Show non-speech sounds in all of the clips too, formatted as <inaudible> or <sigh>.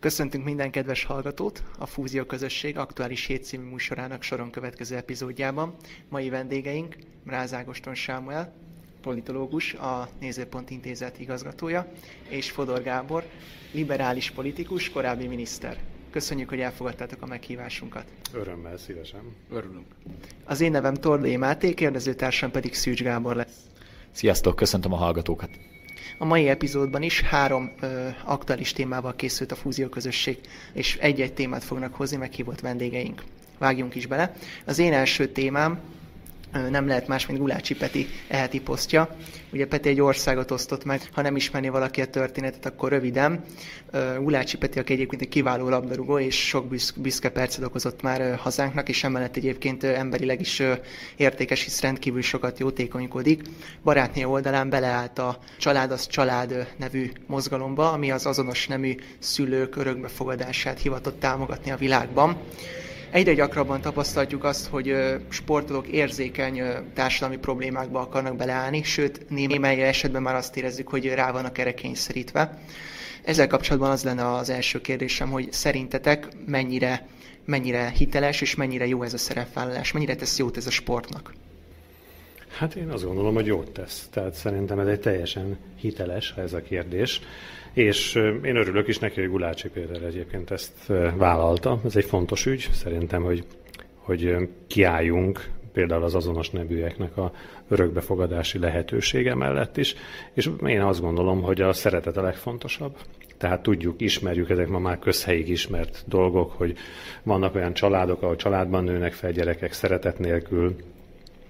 Köszöntünk minden kedves hallgatót a Fúzió Közösség aktuális hét című műsorának soron következő epizódjában. Mai vendégeink Mráz Ágoston Sámuel, politológus, a Nézőpont Intézet igazgatója, és Fodor Gábor, liberális politikus, korábbi miniszter. Köszönjük, hogy elfogadtátok a meghívásunkat. Örömmel, szívesen. Örülünk. Az én nevem Tordai Máté, kérdezőtársam pedig Szűcs Gábor lesz. Sziasztok, köszöntöm a hallgatókat. A mai epizódban is három ö, aktuális témával készült a fúzió közösség, és egy-egy témát fognak hozni meghívott vendégeink. Vágjunk is bele. Az én első témám nem lehet más, mint Gulácsi Peti eheti posztja. Ugye Peti egy országot osztott meg, ha nem ismerné valaki a történetet, akkor röviden. Gulácsi Peti, aki egyébként egy kiváló labdarúgó, és sok büszke percet okozott már hazánknak, és emellett egyébként emberileg is értékes, hisz rendkívül sokat jótékonykodik. Barátné oldalán beleállt a Család az Család nevű mozgalomba, ami az azonos nemű szülők örökbefogadását hivatott támogatni a világban. Egyre gyakrabban tapasztaljuk azt, hogy sportolók érzékeny társadalmi problémákba akarnak beleállni, sőt, némely esetben már azt érezzük, hogy rá vannak erre kényszerítve. Ezzel kapcsolatban az lenne az első kérdésem, hogy szerintetek mennyire, mennyire hiteles és mennyire jó ez a szerepvállalás, mennyire tesz jót ez a sportnak? Hát én azt gondolom, hogy jót tesz. Tehát szerintem ez egy teljesen hiteles, ha ez a kérdés. És én örülök is neki, hogy Gulácsi Péter egyébként ezt vállalta. Ez egy fontos ügy. Szerintem, hogy, hogy kiálljunk például az azonos nebűeknek a örökbefogadási lehetősége mellett is. És én azt gondolom, hogy a szeretet a legfontosabb. Tehát tudjuk, ismerjük, ezek ma már közhelyig ismert dolgok, hogy vannak olyan családok, ahol családban nőnek fel gyerekek szeretet nélkül,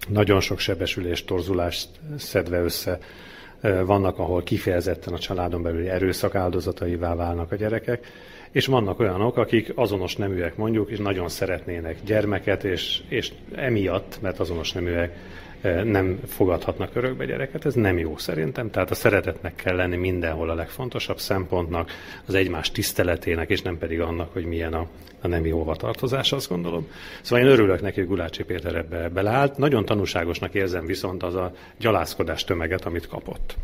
nagyon sok sebesülést, torzulást szedve össze vannak, ahol kifejezetten a családon belüli erőszak áldozataivá válnak a gyerekek, és vannak olyanok, akik azonos neműek mondjuk, és nagyon szeretnének gyermeket, és, és emiatt, mert azonos neműek nem fogadhatnak örökbe gyereket, ez nem jó szerintem, tehát a szeretetnek kell lenni mindenhol a legfontosabb szempontnak, az egymás tiszteletének, és nem pedig annak, hogy milyen a, a nemi hovatartozás, azt gondolom. Szóval én örülök neki, hogy Gulácsi Péter ebbe beleállt. Nagyon tanúságosnak érzem viszont az a gyalászkodás tömeget, amit kapott.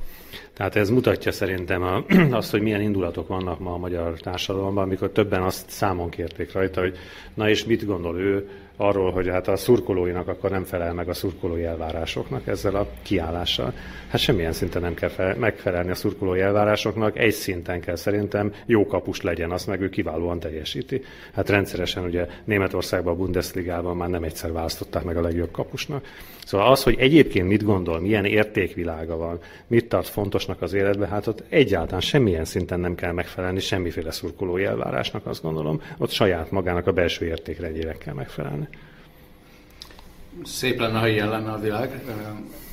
Tehát ez mutatja szerintem a, <clears throat> azt, hogy milyen indulatok vannak ma a magyar társadalomban, amikor többen azt számon kérték rajta, hogy na és mit gondol ő arról, hogy hát a szurkolóinak akkor nem felel meg a szurkolói elvárásoknak ezzel a kiállással. Hát semmilyen szinten nem kell fel, megfelelni a szurkolói elvárásoknak, egy szinten kell szerintem jó kapus legyen, azt meg ő kiválóan teljesíti. Hát rendszeresen ugye Németországban a Bundesligában már nem egyszer választották meg a legjobb kapusnak. Szóval az, hogy egyébként mit gondol, milyen értékvilága van, mit tart fontosnak az életben, hát ott egyáltalán semmilyen szinten nem kell megfelelni semmiféle szurkolói elvárásnak, azt gondolom. Ott saját magának a belső értékrendjének kell megfelelni. Szép lenne, ha ilyen lenne a világ.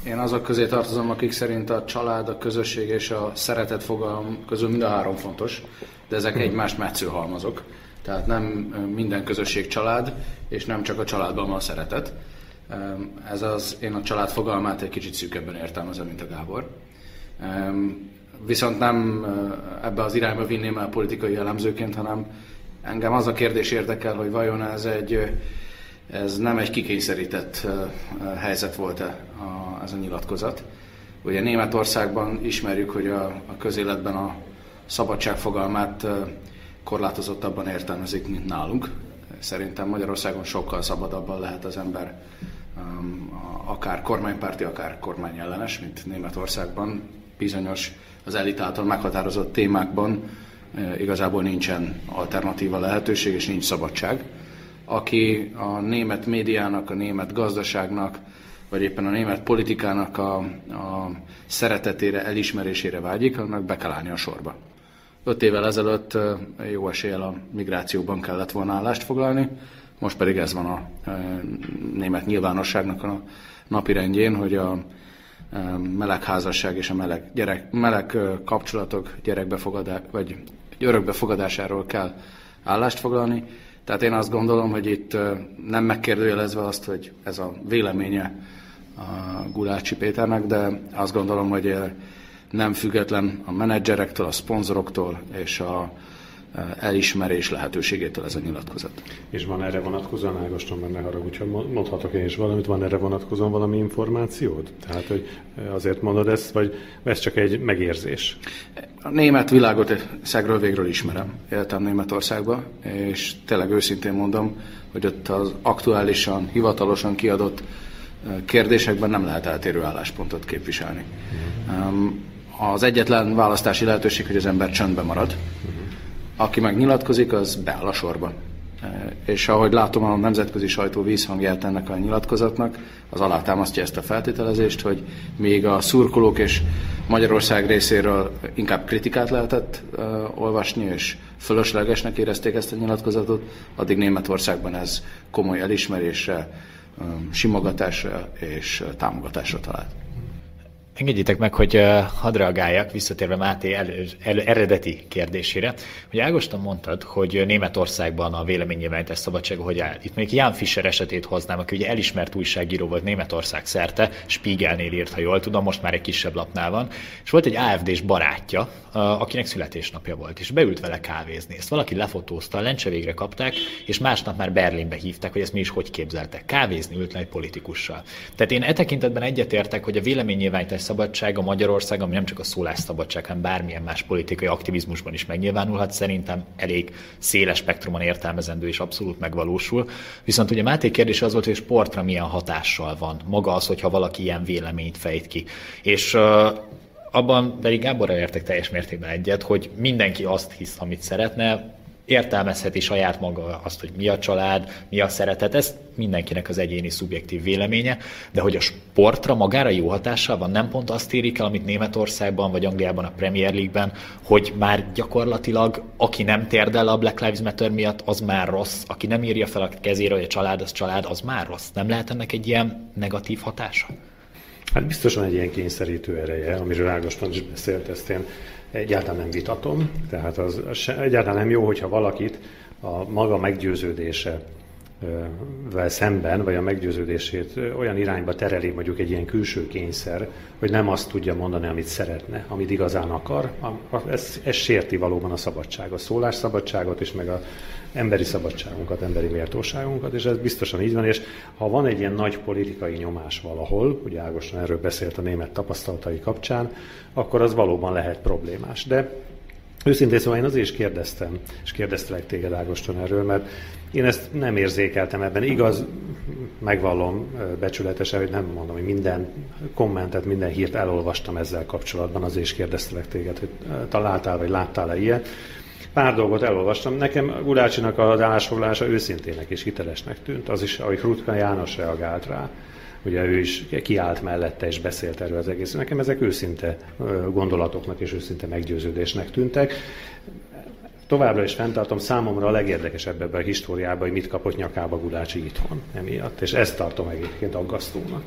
Én azok közé tartozom, akik szerint a család, a közösség és a szeretet fogalom közül mind a három fontos, de ezek hmm. egymást metsző halmazok. Tehát nem minden közösség család, és nem csak a családban van a szeretet. Ez az, én a család fogalmát egy kicsit szűkebben értelmezem, mint a Gábor. Viszont nem ebbe az irányba vinném el politikai jellemzőként, hanem engem az a kérdés érdekel, hogy vajon ez egy ez nem egy kikényszerített helyzet volt-e ez a nyilatkozat. Ugye Németországban ismerjük, hogy a, a közéletben a szabadság fogalmát korlátozottabban értelmezik, mint nálunk. Szerintem Magyarországon sokkal szabadabban lehet az ember akár kormánypárti, akár kormányellenes, mint Németországban. Bizonyos az elit által meghatározott témákban igazából nincsen alternatíva lehetőség, és nincs szabadság aki a német médiának, a német gazdaságnak, vagy éppen a német politikának a, a szeretetére, elismerésére vágyik, annak be kell állni a sorba. Öt évvel ezelőtt jó eséllyel a migrációban kellett volna állást foglalni, most pedig ez van a német nyilvánosságnak a napirendjén, hogy a meleg házasság és a meleg, gyerek, meleg kapcsolatok gyerekbefogadás, vagy örökbefogadásáról kell állást foglalni, tehát én azt gondolom, hogy itt nem megkérdőjelezve azt, hogy ez a véleménye a Gulácsi Péternek, de azt gondolom, hogy nem független a menedzserektől, a szponzoroktól és a elismerés lehetőségétől ez a nyilatkozat. És van erre vonatkozóan, Ágoston, benne haragudj, ha mondhatok én is valamit, van erre vonatkozóan valami információd? Tehát, hogy azért mondod ezt, vagy ez csak egy megérzés? A német világot szegről végről ismerem. Éltem Németországba, és tényleg őszintén mondom, hogy ott az aktuálisan, hivatalosan kiadott kérdésekben nem lehet eltérő álláspontot képviselni. Az egyetlen választási lehetőség, hogy az ember csöndben marad. Aki meg nyilatkozik, az beáll a sorba. És ahogy látom, a nemzetközi sajtó vízhangját ennek a nyilatkozatnak, az alátámasztja ezt a feltételezést, hogy még a szurkolók és Magyarország részéről inkább kritikát lehetett uh, olvasni, és fölöslegesnek érezték ezt a nyilatkozatot, addig Németországban ez komoly elismerésre, um, simogatásra és támogatásra talált. Engedjétek meg, hogy hadd reagáljak, visszatérve Máté el, el, eredeti kérdésére. Hogy Ágoston mondtad, hogy Németországban a véleménynyilvánítás szabadsága hogy áll. Itt még Jan Fischer esetét hoznám, aki ugye elismert újságíró volt Németország szerte, Spiegelnél írt, ha jól tudom, most már egy kisebb lapnál van, és volt egy AFD-s barátja, akinek születésnapja volt, és beült vele kávézni. Ezt valaki lefotózta, lencse végre kapták, és másnap már Berlinbe hívták, hogy ezt mi is hogy képzeltek. Kávézni ült le egy politikussal. Tehát én e tekintetben egyetértek, hogy a véleménynyilvánítás szabadsága Magyarország, ami nem csak a szólásszabadság, hanem bármilyen más politikai aktivizmusban is megnyilvánulhat, szerintem elég széles spektrumon értelmezendő és abszolút megvalósul. Viszont ugye Máté kérdés az volt, hogy a sportra milyen hatással van maga az, hogyha valaki ilyen véleményt fejt ki. És abban pedig Gáborral értek teljes mértékben egyet, hogy mindenki azt hisz, amit szeretne, értelmezheti saját maga azt, hogy mi a család, mi a szeretet, ez mindenkinek az egyéni szubjektív véleménye, de hogy a sportra magára jó hatással van, nem pont azt érik el, amit Németországban vagy Angliában a Premier League-ben, hogy már gyakorlatilag aki nem térdel a Black Lives Matter miatt, az már rossz, aki nem írja fel a kezére, hogy a család az család, az már rossz. Nem lehet ennek egy ilyen negatív hatása? Hát biztos van egy ilyen kényszerítő ereje, amiről Ágoston is beszélt, ezt én egyáltalán nem vitatom, tehát az, se, egyáltalán nem jó, hogyha valakit a maga meggyőződése vel szemben, vagy a meggyőződését olyan irányba tereli mondjuk egy ilyen külső kényszer, hogy nem azt tudja mondani, amit szeretne, amit igazán akar. Ez, ez sérti valóban a szabadság, a szólásszabadságot is, meg a emberi szabadságunkat, emberi méltóságunkat, és ez biztosan így van, és ha van egy ilyen nagy politikai nyomás valahol, ugye Ágoston erről beszélt a német tapasztalatai kapcsán, akkor az valóban lehet problémás. De Őszintén szóval én azért is kérdeztem, és kérdeztelek téged Ágoston erről, mert én ezt nem érzékeltem ebben. Igaz, megvallom becsületesen, hogy nem mondom, hogy minden kommentet, minden hírt elolvastam ezzel kapcsolatban, azért is kérdeztelek téged, hogy találtál vagy láttál-e ilyet. Pár dolgot elolvastam. Nekem Gulácsinak az állásfoglalása őszintének és hitelesnek tűnt, az is, ahogy Rutka János reagált rá. Ugye ő is kiállt mellette és beszélt erről az egész. Nekem ezek őszinte gondolatoknak és őszinte meggyőződésnek tűntek. Továbbra is fenntartom, számomra a legérdekesebb ebben a históriában, hogy mit kapott nyakába Gulácsi itthon emiatt, és ezt tartom egyébként aggasztónak.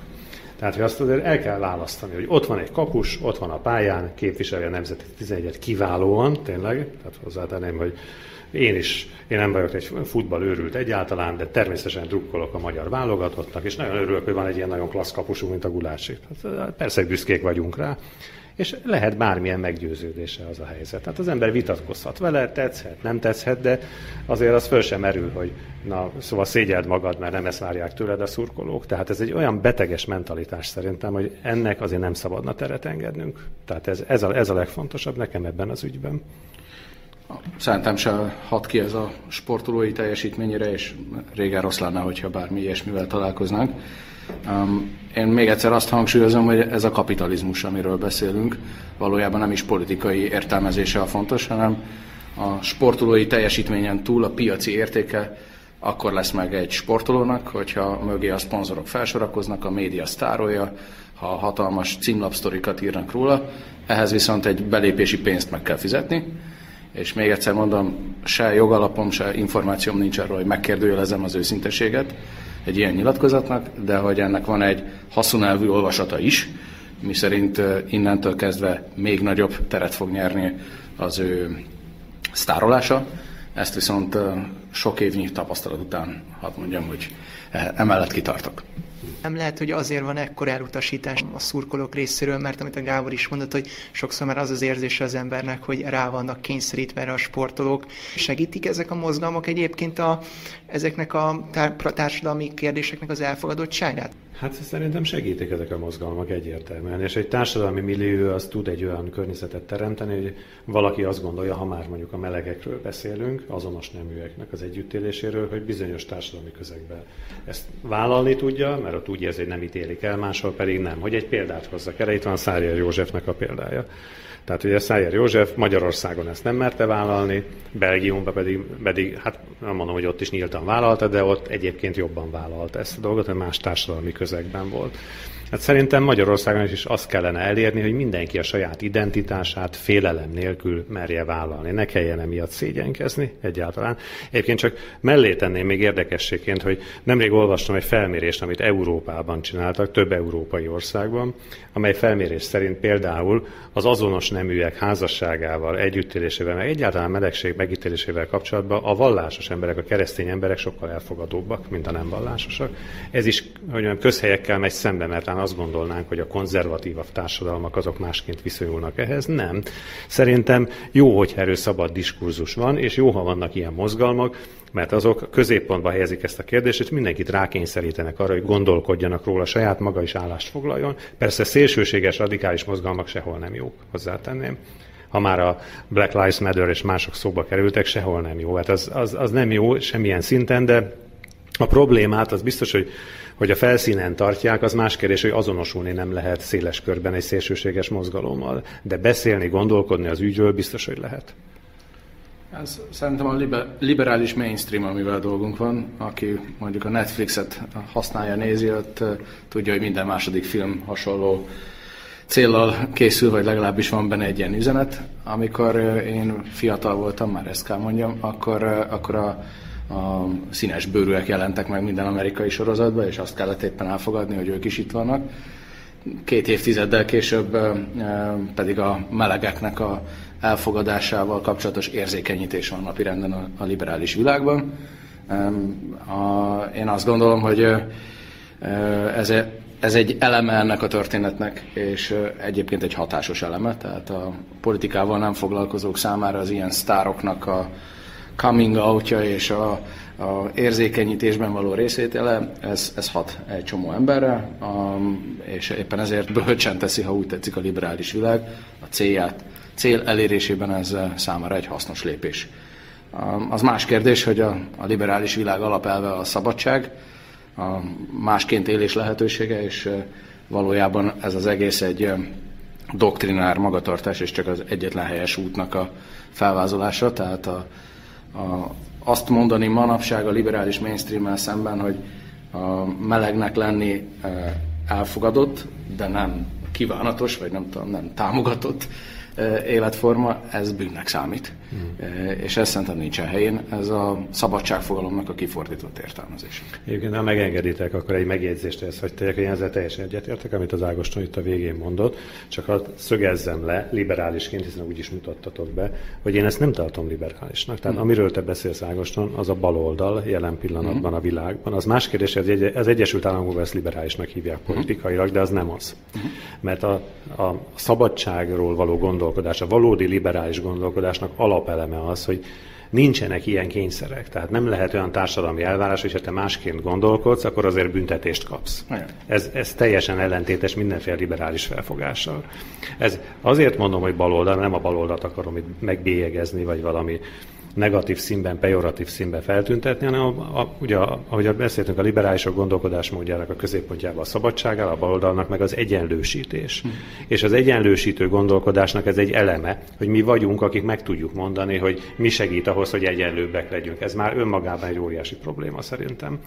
Tehát, hogy azt azért el kell választani, hogy ott van egy kapus, ott van a pályán, képviseli a Nemzeti 11-et kiválóan, tényleg, tehát hozzátenném, hogy én is, én nem vagyok egy futball őrült egyáltalán, de természetesen drukkolok a magyar válogatottnak, és nagyon örülök, hogy van egy ilyen nagyon klassz kapusú, mint a Gulácsi. Hát, persze büszkék vagyunk rá, és lehet bármilyen meggyőződése az a helyzet. Tehát az ember vitatkozhat vele, tetszhet, nem tetszhet, de azért az föl sem merül, hogy na, szóval szégyeld magad, mert nem ezt várják tőled a szurkolók. Tehát ez egy olyan beteges mentalitás szerintem, hogy ennek azért nem szabadna teret engednünk. Tehát ez, ez, a, ez a legfontosabb nekem ebben az ügyben. Szerintem se hat ki ez a sportolói teljesítményére, és régen rossz lenne, hogyha bármi ilyesmivel találkoznánk. Um, én még egyszer azt hangsúlyozom, hogy ez a kapitalizmus, amiről beszélünk, valójában nem is politikai értelmezése a fontos, hanem a sportolói teljesítményen túl a piaci értéke akkor lesz meg egy sportolónak, hogyha mögé a szponzorok felsorakoznak, a média sztárolja, ha hatalmas címlapsztorikat írnak róla, ehhez viszont egy belépési pénzt meg kell fizetni, és még egyszer mondom, se jogalapom, se információm nincs arról, hogy megkérdőjelezem az őszinteséget egy ilyen nyilatkozatnak, de hogy ennek van egy haszonelvű olvasata is, mi szerint innentől kezdve még nagyobb teret fog nyerni az ő sztárolása. Ezt viszont sok évnyi tapasztalat után hadd mondjam, hogy emellett kitartok. Nem lehet, hogy azért van ekkor elutasítás a szurkolók részéről, mert amit a Gábor is mondott, hogy sokszor már az az érzése az embernek, hogy rá vannak kényszerítve erre a sportolók. Segítik ezek a mozgalmak egyébként a, ezeknek a társadalmi kérdéseknek az elfogadottságát? Hát szerintem segítik ezek a mozgalmak egyértelműen, és egy társadalmi millió az tud egy olyan környezetet teremteni, hogy valaki azt gondolja, ha már mondjuk a melegekről beszélünk, azonos neműeknek az együttéléséről, hogy bizonyos társadalmi közegben ezt vállalni tudja, mert ott úgy érzi, hogy nem ítélik el, máshol pedig nem. Hogy egy példát hozzak erre, itt van Szárja Józsefnek a példája. Tehát ugye Szájer József Magyarországon ezt nem merte vállalni, Belgiumban pedig, pedig, hát nem mondom, hogy ott is nyíltan vállalta, de ott egyébként jobban vállalta ezt a dolgot, mert más társadalmi közegben volt. Hát szerintem Magyarországon is azt kellene elérni, hogy mindenki a saját identitását félelem nélkül merje vállalni. Ne kelljen emiatt szégyenkezni egyáltalán. Egyébként csak mellé tenném még érdekességként, hogy nemrég olvastam egy felmérést, amit Európában csináltak, több európai országban, amely felmérés szerint például az azonos neműek házasságával, együttélésével, meg egyáltalán melegség megítélésével kapcsolatban a vallásos emberek, a keresztény emberek sokkal elfogadóbbak, mint a nem vallásosak. Ez is, hogy mondjam, közhelyekkel megy szembe, mert azt gondolnánk, hogy a konzervatívabb társadalmak azok másként viszonyulnak ehhez. Nem. Szerintem jó, hogy erről szabad diskurzus van, és jó, ha vannak ilyen mozgalmak, mert azok középpontba helyezik ezt a kérdést, és mindenkit rákényszerítenek arra, hogy gondolkodjanak róla, saját maga is állást foglaljon. Persze szélsőséges, radikális mozgalmak sehol nem jók, hozzátenném ha már a Black Lives Matter és mások szóba kerültek, sehol nem jó. Hát az, az, az nem jó semmilyen szinten, de a problémát az biztos, hogy hogy a felszínen tartják, az más kérdés, hogy azonosulni nem lehet széles körben egy szélsőséges mozgalommal. De beszélni, gondolkodni az ügyről biztos, hogy lehet. Ez szerintem a liberális mainstream, amivel dolgunk van, aki mondjuk a Netflixet használja, nézi, ott tudja, hogy minden második film hasonló céllal készül, vagy legalábbis van benne egy ilyen üzenet. Amikor én fiatal voltam, már ezt kell mondjam, akkor, akkor a a színes bőrűek jelentek meg minden amerikai sorozatban, és azt kellett éppen elfogadni, hogy ők is itt vannak. Két évtizeddel később pedig a melegeknek a elfogadásával kapcsolatos érzékenyítés van napirenden a, liberális világban. Én azt gondolom, hogy ez, ez egy eleme ennek a történetnek, és egyébként egy hatásos eleme, tehát a politikával nem foglalkozók számára az ilyen sztároknak a, coming outja és a, a érzékenyítésben való részétele, ez, ez hat egy csomó emberre, um, és éppen ezért bölcsen teszi, ha úgy tetszik a liberális világ, a célját, cél elérésében ez számára egy hasznos lépés. Um, az más kérdés, hogy a, a liberális világ alapelve a szabadság, a másként élés lehetősége, és valójában ez az egész egy doktrinár magatartás, és csak az egyetlen helyes útnak a felvázolása, tehát a, a, azt mondani manapság a liberális mainstream szemben, hogy a melegnek lenni e, elfogadott, de nem kívánatos, vagy nem tudom, nem támogatott életforma, ez bűnnek számít. Mm. És ez szerintem nincsen helyén, ez a szabadságfogalomnak a kifordított értelmezés. Egyébként, ha megengeditek, akkor egy megjegyzést ezt hogy tegyek, én ezzel teljesen egyetértek, amit az Ágoston itt a végén mondott, csak ha szögezzem le liberálisként, hiszen úgy is mutattatok be, hogy én ezt nem tartom liberálisnak. Tehát mm. amiről te beszélsz, Ágoston, az a baloldal jelen pillanatban mm. a világban. Az más kérdés, hogy az Egyesült Államokban ezt liberálisnak hívják politikailag, de az nem az. Mm. Mert a, a szabadságról való gondol gondolkodás, a valódi liberális gondolkodásnak alapeleme az, hogy nincsenek ilyen kényszerek. Tehát nem lehet olyan társadalmi elvárás, hogy ha te másként gondolkodsz, akkor azért büntetést kapsz. Ez, ez teljesen ellentétes mindenféle liberális felfogással. Ez azért mondom, hogy baloldal, nem a baloldat akarom itt megbélyegezni, vagy valami negatív színben, pejoratív színben feltüntetni, hanem a, a, ugye, ahogy beszéltünk, a liberálisok gondolkodásmódjának a középpontjában a szabadság a baloldalnak meg az egyenlősítés. Hm. És az egyenlősítő gondolkodásnak ez egy eleme, hogy mi vagyunk, akik meg tudjuk mondani, hogy mi segít ahhoz, hogy egyenlőbbek legyünk. Ez már önmagában egy óriási probléma szerintem.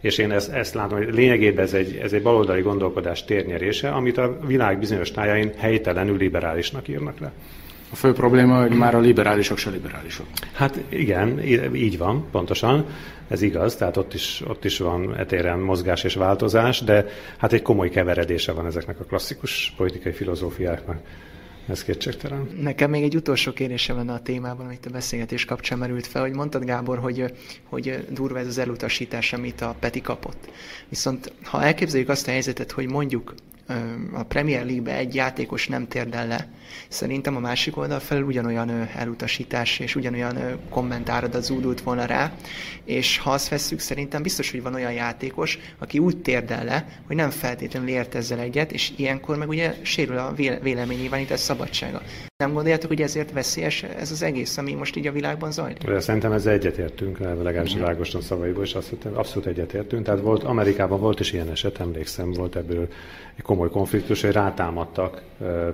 És én ezt, ezt látom, hogy lényegében ez egy, ez egy baloldali gondolkodás térnyerése, amit a világ bizonyos tájain helytelenül liberálisnak írnak le. A fő probléma, hogy már a liberálisok se liberálisok. Hát igen, így van, pontosan. Ez igaz, tehát ott is, ott is van etéren mozgás és változás, de hát egy komoly keveredése van ezeknek a klasszikus politikai filozófiáknak. Ez kétségtelen. Nekem még egy utolsó kérdésem lenne a témában, amit a beszélgetés kapcsán merült fel, hogy mondtad Gábor, hogy, hogy durva ez az elutasítás, amit a Peti kapott. Viszont ha elképzeljük azt a helyzetet, hogy mondjuk a Premier League-be egy játékos nem térdel le. Szerintem a másik oldal felül ugyanolyan elutasítás és ugyanolyan kommentáradat zúdult volna rá, és ha azt vesszük, szerintem biztos, hogy van olyan játékos, aki úgy térdel le, hogy nem feltétlenül ért ezzel egyet, és ilyenkor meg ugye sérül a véleménynyilvánítás szabadsága. Nem gondoljátok, hogy ezért veszélyes ez az egész, ami most így a világban zajlik? De szerintem ezzel egyetértünk, legalábbis Világosan szavaiból, és azt abszolút egyetértünk. Tehát volt, Amerikában volt is ilyen eset, emlékszem, volt ebből egy komoly konfliktus, hogy rátámadtak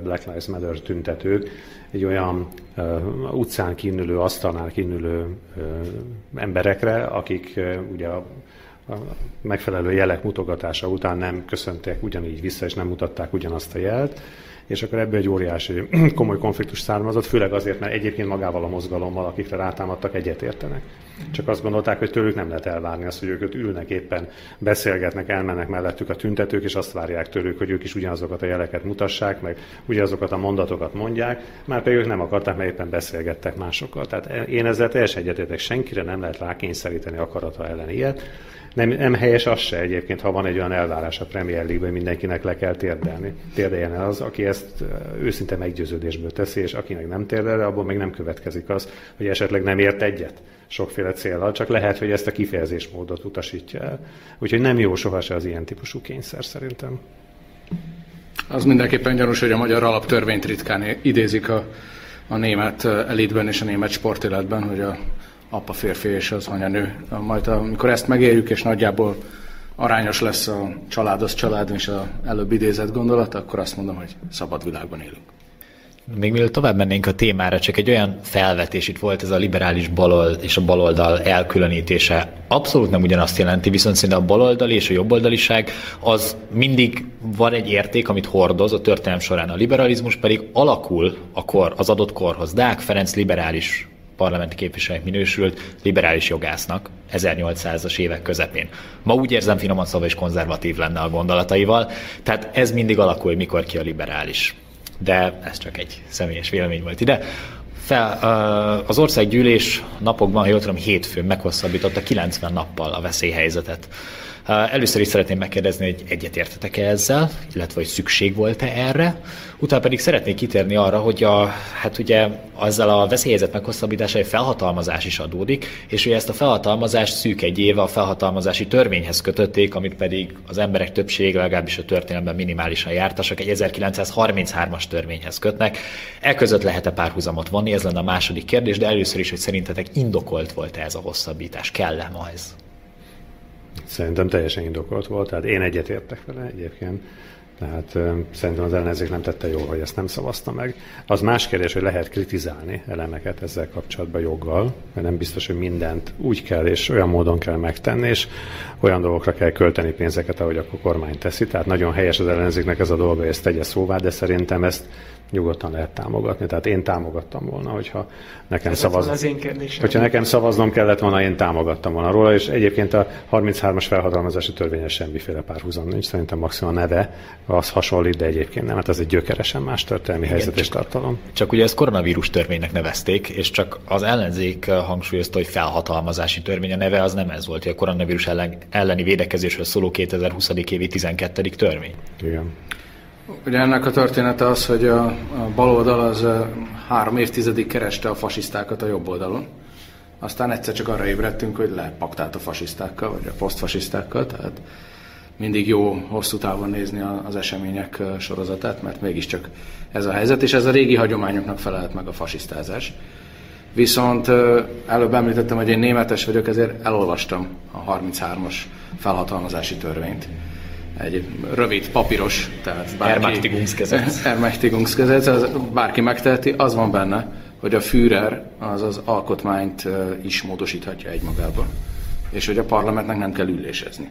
Black Lives Matter tüntetők egy olyan utcán kínülő, asztalnál kínülő emberekre, akik ugye a megfelelő jelek mutogatása után nem köszöntek ugyanígy vissza, és nem mutatták ugyanazt a jelt, és akkor ebből egy óriási <clears throat> komoly konfliktus származott, főleg azért, mert egyébként magával a mozgalommal, akikre rátámadtak, egyetértenek. Csak azt gondolták, hogy tőlük nem lehet elvárni azt, hogy ők ülnek éppen, beszélgetnek, elmennek mellettük a tüntetők, és azt várják tőlük, hogy ők is ugyanazokat a jeleket mutassák, meg ugyanazokat a mondatokat mondják, már pedig ők nem akarták, mert éppen beszélgettek másokkal. Tehát én ezzel teljesen egyetértek, senkire nem lehet rákényszeríteni akarata ellen ilyet. Nem, nem helyes az se egyébként, ha van egy olyan elvárás a Premier League-ben, mindenkinek le kell térdelni. Térdeljen el az, aki ezt őszinte meggyőződésből teszi, és akinek nem térdel, abból még nem következik az, hogy esetleg nem ért egyet sokféle célral, csak lehet, hogy ezt a kifejezésmódot utasítja el. Úgyhogy nem jó sohasem az ilyen típusú kényszer szerintem. Az mindenképpen gyanús, hogy a magyar alaptörvényt ritkán idézik a, a német elitben és a német sportéletben, hogy a apa férfi és az anya nő. Majd amikor ezt megéljük, és nagyjából arányos lesz a család az család, és az előbb idézett gondolat, akkor azt mondom, hogy szabad világban élünk. Még mielőtt tovább mennénk a témára, csak egy olyan felvetés itt volt ez a liberális balold és a baloldal elkülönítése. Abszolút nem ugyanazt jelenti, viszont szerintem a baloldali és a jobboldaliság az mindig van egy érték, amit hordoz a történelem során. A liberalizmus pedig alakul a kor, az adott korhoz. Deák Ferenc liberális parlamenti képviselőnek minősült liberális jogásznak 1800-as évek közepén. Ma úgy érzem finoman szóval és konzervatív lenne a gondolataival, tehát ez mindig alakul, mikor ki a liberális. De ez csak egy személyes vélemény volt ide. Fel, az országgyűlés napokban, ha jól tudom, hétfőn meghosszabbította 90 nappal a veszélyhelyzetet. Először is szeretném megkérdezni, hogy egyetértetek-e ezzel, illetve hogy szükség volt-e erre. Utána pedig szeretnék kitérni arra, hogy a, hát ugye azzal a veszélyhelyzet meghosszabbítása egy felhatalmazás is adódik, és hogy ezt a felhatalmazást szűk egy éve a felhatalmazási törvényhez kötötték, amit pedig az emberek többség, legalábbis a történelemben minimálisan jártasak, egy 1933-as törvényhez kötnek. E között lehet-e párhuzamot vonni? Ez lenne a második kérdés, de először is, hogy szerintetek indokolt volt-e ez a hosszabbítás? Kell-e ma ez? Szerintem teljesen indokolt volt, tehát én egyetértek vele egyébként. Tehát szerintem az ellenzék nem tette jól, hogy ezt nem szavazta meg. Az más kérdés, hogy lehet kritizálni elemeket ezzel kapcsolatban joggal, mert nem biztos, hogy mindent úgy kell és olyan módon kell megtenni, és olyan dolgokra kell költeni pénzeket, ahogy a kormány teszi. Tehát nagyon helyes az ellenzéknek ez a dolga, hogy ezt tegye szóvá, de szerintem ezt nyugodtan lehet támogatni. Tehát én támogattam volna, hogyha nekem szavaz... az én kérdésem. Hogyha nekem szavaznom kellett volna, én támogattam volna róla, és egyébként a 33-as felhatalmazási törvényes semmiféle párhuzam nincs. Szerintem maximum a neve az hasonlít, de egyébként nem. Hát ez egy gyökeresen más történelmi Igen, helyzet és tartalom. Csak ugye ezt koronavírus törvénynek nevezték, és csak az ellenzék hangsúlyozta, hogy felhatalmazási törvény a neve az nem ez volt, hogy a koronavírus ellen, elleni védekezésről szóló 2020. évi 12. törvény. Igen. Ugye ennek a története az, hogy a, a baloldal az három évtizedig kereste a fasisztákat a jobb oldalon. Aztán egyszer csak arra ébredtünk, hogy lepaktált a fasisztákkal, vagy a posztfasisztákkal, tehát mindig jó hosszú távon nézni az események sorozatát, mert mégiscsak ez a helyzet, és ez a régi hagyományoknak felelt meg a fasisztázás. Viszont előbb említettem, hogy én németes vagyok, ezért elolvastam a 33-as felhatalmazási törvényt egy rövid papíros, tehát bárki... Ermächtigungsgesetz. <laughs> Ermächtigungsgesetz, az bárki megteheti, az van benne, hogy a Führer az az alkotmányt is módosíthatja egymagában, és hogy a parlamentnek nem kell ülésezni.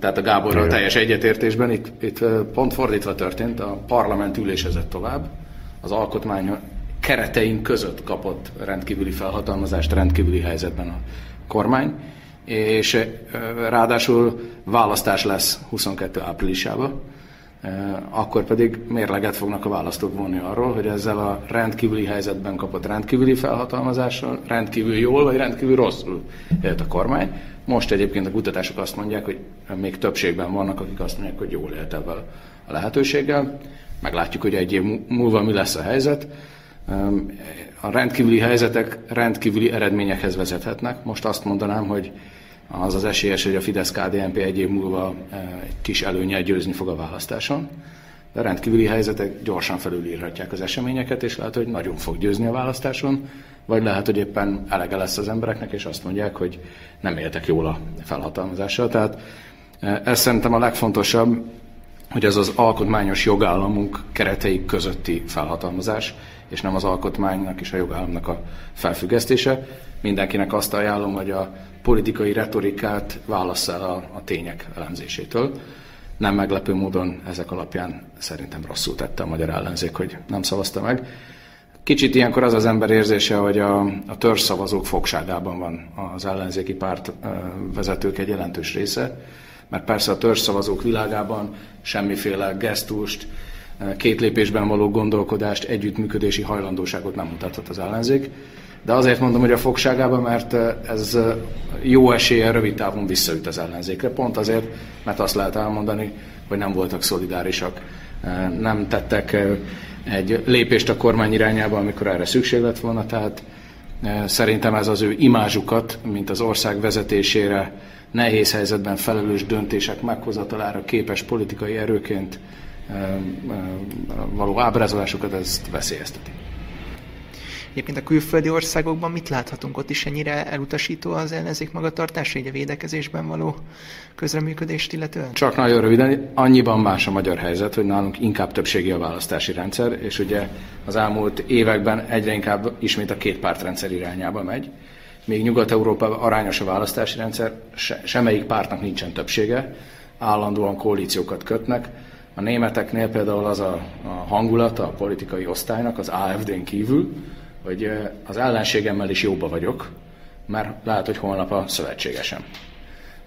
Tehát a Gáborral teljes egyetértésben itt, itt pont fordítva történt, a parlament ülésezett tovább, az alkotmány keretein között kapott rendkívüli felhatalmazást rendkívüli helyzetben a kormány, és ráadásul választás lesz 22 áprilisában. akkor pedig mérleget fognak a választók vonni arról, hogy ezzel a rendkívüli helyzetben kapott rendkívüli felhatalmazással rendkívül jól vagy rendkívül rosszul élt a kormány. Most egyébként a kutatások azt mondják, hogy még többségben vannak, akik azt mondják, hogy jól élt ebben a lehetőséggel. Meglátjuk, hogy egy év múlva mi lesz a helyzet. A rendkívüli helyzetek rendkívüli eredményekhez vezethetnek. Most azt mondanám, hogy az az esélyes, hogy a Fidesz-KDNP egy év múlva egy kis előnyel győzni fog a választáson. De a rendkívüli helyzetek gyorsan felülírhatják az eseményeket, és lehet, hogy nagyon fog győzni a választáson, vagy lehet, hogy éppen elege lesz az embereknek, és azt mondják, hogy nem éltek jól a felhatalmazással. Tehát ez szerintem a legfontosabb, hogy ez az alkotmányos jogállamunk keretei közötti felhatalmazás, és nem az alkotmánynak és a jogállamnak a felfüggesztése. Mindenkinek azt ajánlom, hogy a politikai retorikát válassz el a, a tények elemzésétől. Nem meglepő módon ezek alapján szerintem rosszul tette a magyar ellenzék, hogy nem szavazta meg. Kicsit ilyenkor az az ember érzése, hogy a, a törzszavazók fogságában van az ellenzéki párt vezetők egy jelentős része, mert persze a törzszavazók világában semmiféle gesztust, két lépésben való gondolkodást, együttműködési hajlandóságot nem mutathat az ellenzék. De azért mondom, hogy a fogságában, mert ez jó esélye rövid távon visszaüt az ellenzékre. Pont azért, mert azt lehet elmondani, hogy nem voltak szolidárisak, nem tettek egy lépést a kormány irányába, amikor erre szükség lett volna. Tehát szerintem ez az ő imázsukat, mint az ország vezetésére nehéz helyzetben felelős döntések meghozatalára képes politikai erőként való ábrázolásokat ezt veszélyezteti. Egyébként a külföldi országokban mit láthatunk? Ott is ennyire elutasító az ellenzék magatartása, így a védekezésben való közreműködést illetően? Csak nagyon röviden, annyiban más a magyar helyzet, hogy nálunk inkább többségi a választási rendszer, és ugye az elmúlt években egyre inkább ismét a két pártrendszer irányába megy. Még Nyugat-Európában arányos a választási rendszer, se, semmelyik pártnak nincsen többsége, állandóan koalíciókat kötnek, a németeknél például az a, a hangulata a politikai osztálynak, az AFD-n kívül, hogy az ellenségemmel is jóba vagyok, mert lehet, hogy holnap a szövetségesem.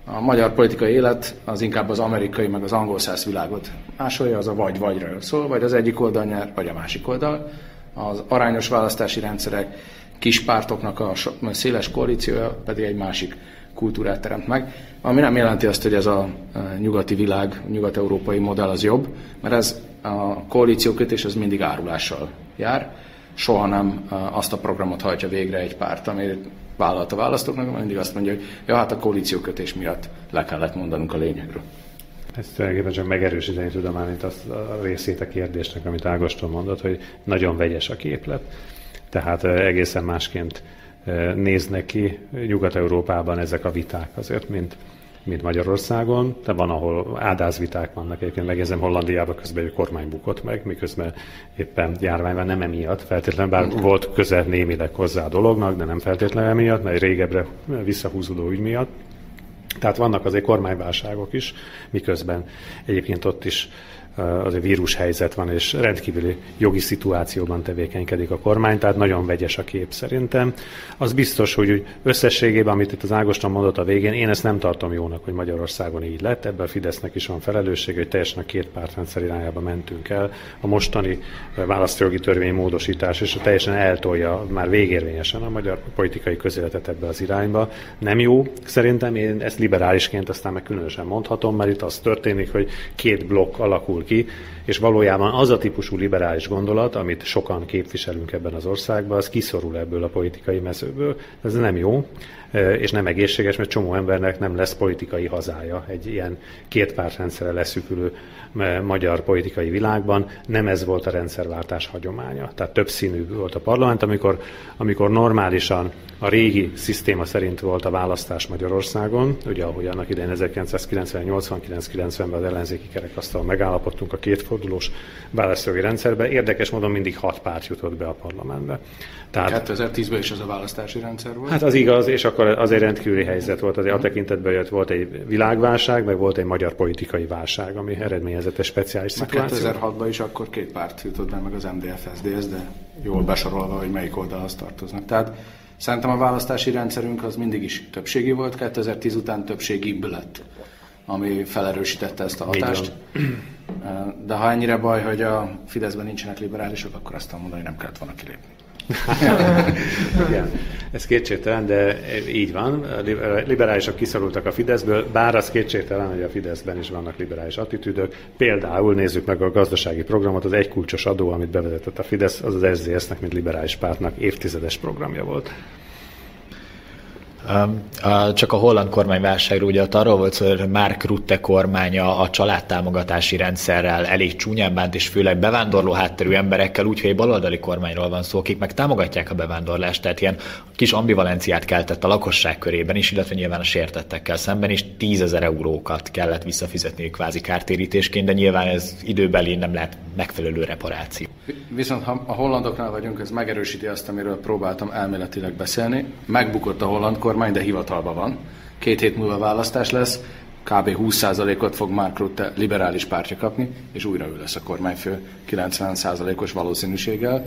A magyar politikai élet az inkább az amerikai, meg az angol száz világot másolja, az a vagy-vagyra szól, vagy az egyik oldal nyer, vagy a másik oldal. Az arányos választási rendszerek, kis pártoknak a széles koalíciója pedig egy másik kultúrát teremt meg, ami nem jelenti azt, hogy ez a nyugati világ, a nyugat-európai modell az jobb, mert ez a koalíciókötés az mindig árulással jár, soha nem azt a programot hajtja végre egy párt, ami vállalt a választóknak, mindig azt mondja, hogy ja, hát a koalíciókötés miatt le kellett mondanunk a lényegről. Ezt tulajdonképpen csak megerősíteni tudom már, mint azt a részét a kérdésnek, amit Ágoston mondott, hogy nagyon vegyes a képlet. Tehát egészen másként néznek ki Nyugat-Európában ezek a viták azért, mint, mint Magyarországon, de van, ahol áldázviták vannak. Egyébként megjegyzem, Hollandiában közben egy kormány bukott meg, miközben éppen járvány van, nem emiatt feltétlenül, bár volt közel némileg hozzá a dolognak, de nem feltétlenül emiatt, mert régebbre visszahúzódó ügy miatt. Tehát vannak azért kormányválságok is, miközben egyébként ott is az egy vírushelyzet van, és rendkívüli jogi szituációban tevékenykedik a kormány, tehát nagyon vegyes a kép szerintem. Az biztos, hogy összességében, amit itt az Ágoston mondott a végén, én ezt nem tartom jónak, hogy Magyarországon így lett. Ebben a Fidesznek is van felelősség, hogy teljesen a két pártrendszer irányába mentünk el. A mostani választójogi törvény módosítás és teljesen eltolja már végérvényesen a magyar politikai közéletet ebbe az irányba. Nem jó, szerintem én ezt liberálisként aztán meg különösen mondhatom, mert itt az történik, hogy két blokk alakul ki, és valójában az a típusú liberális gondolat, amit sokan képviselünk ebben az országban, az kiszorul ebből a politikai mezőből. Ez nem jó, és nem egészséges, mert csomó embernek nem lesz politikai hazája egy ilyen kétpártrendszerre leszűkülő magyar politikai világban. Nem ez volt a rendszerváltás hagyománya. Tehát több színű volt a parlament, amikor, amikor normálisan a régi szisztéma szerint volt a választás Magyarországon, ugye ahogy annak idején 1990-89-90-ben az ellenzéki kerekasztal megállapodtunk a kétfordulós választói rendszerbe, érdekes módon mindig hat párt jutott be a parlamentbe. Tehát, 2010-ben is az a választási rendszer volt? Hát az igaz, és akkor az egy rendkívüli helyzet volt. Azért a tekintetben jött volt egy világválság, meg volt egy magyar politikai válság, ami eredményezett egy speciális szituáció. 2006-ban is akkor két párt jutott be, meg az MDF-SZDSZ, de jól besorolva, hogy melyik oldalhoz tartoznak. Tehát Szerintem a választási rendszerünk az mindig is többségi volt, 2010 után többségi lett. ami felerősítette ezt a hatást. De ha ennyire baj, hogy a Fideszben nincsenek liberálisok, akkor azt mondani, hogy nem kellett volna kilépni. <laughs> Igen, ez kétségtelen, de így van. Liberálisok kiszorultak a Fideszből, bár az kétségtelen, hogy a Fideszben is vannak liberális attitűdök. Például nézzük meg a gazdasági programot, az egykulcsos adó, amit bevezetett a Fidesz, az az SZDSZ-nek, mint liberális pártnak évtizedes programja volt. Csak a holland kormányválságról ugye arról volt szó, hogy Mark Rutte kormánya a családtámogatási rendszerrel elég csúnyán bánt, és főleg bevándorló hátterű emberekkel, úgyhogy baloldali kormányról van szó, akik meg támogatják a bevándorlást, tehát ilyen kis ambivalenciát keltett a lakosság körében is, illetve nyilván a sértettekkel szemben is tízezer eurókat kellett visszafizetni kvázi kártérítésként, de nyilván ez időbeli nem lehet megfelelő reparáció. Viszont ha a hollandoknál vagyunk, ez megerősíti azt, amiről próbáltam elméletileg beszélni. Megbukott a holland kormány, de hivatalban van. Két hét múlva választás lesz, kb. 20%-ot fog Mark Rutte liberális pártja kapni, és újra ő lesz a kormányfő 90%-os valószínűséggel,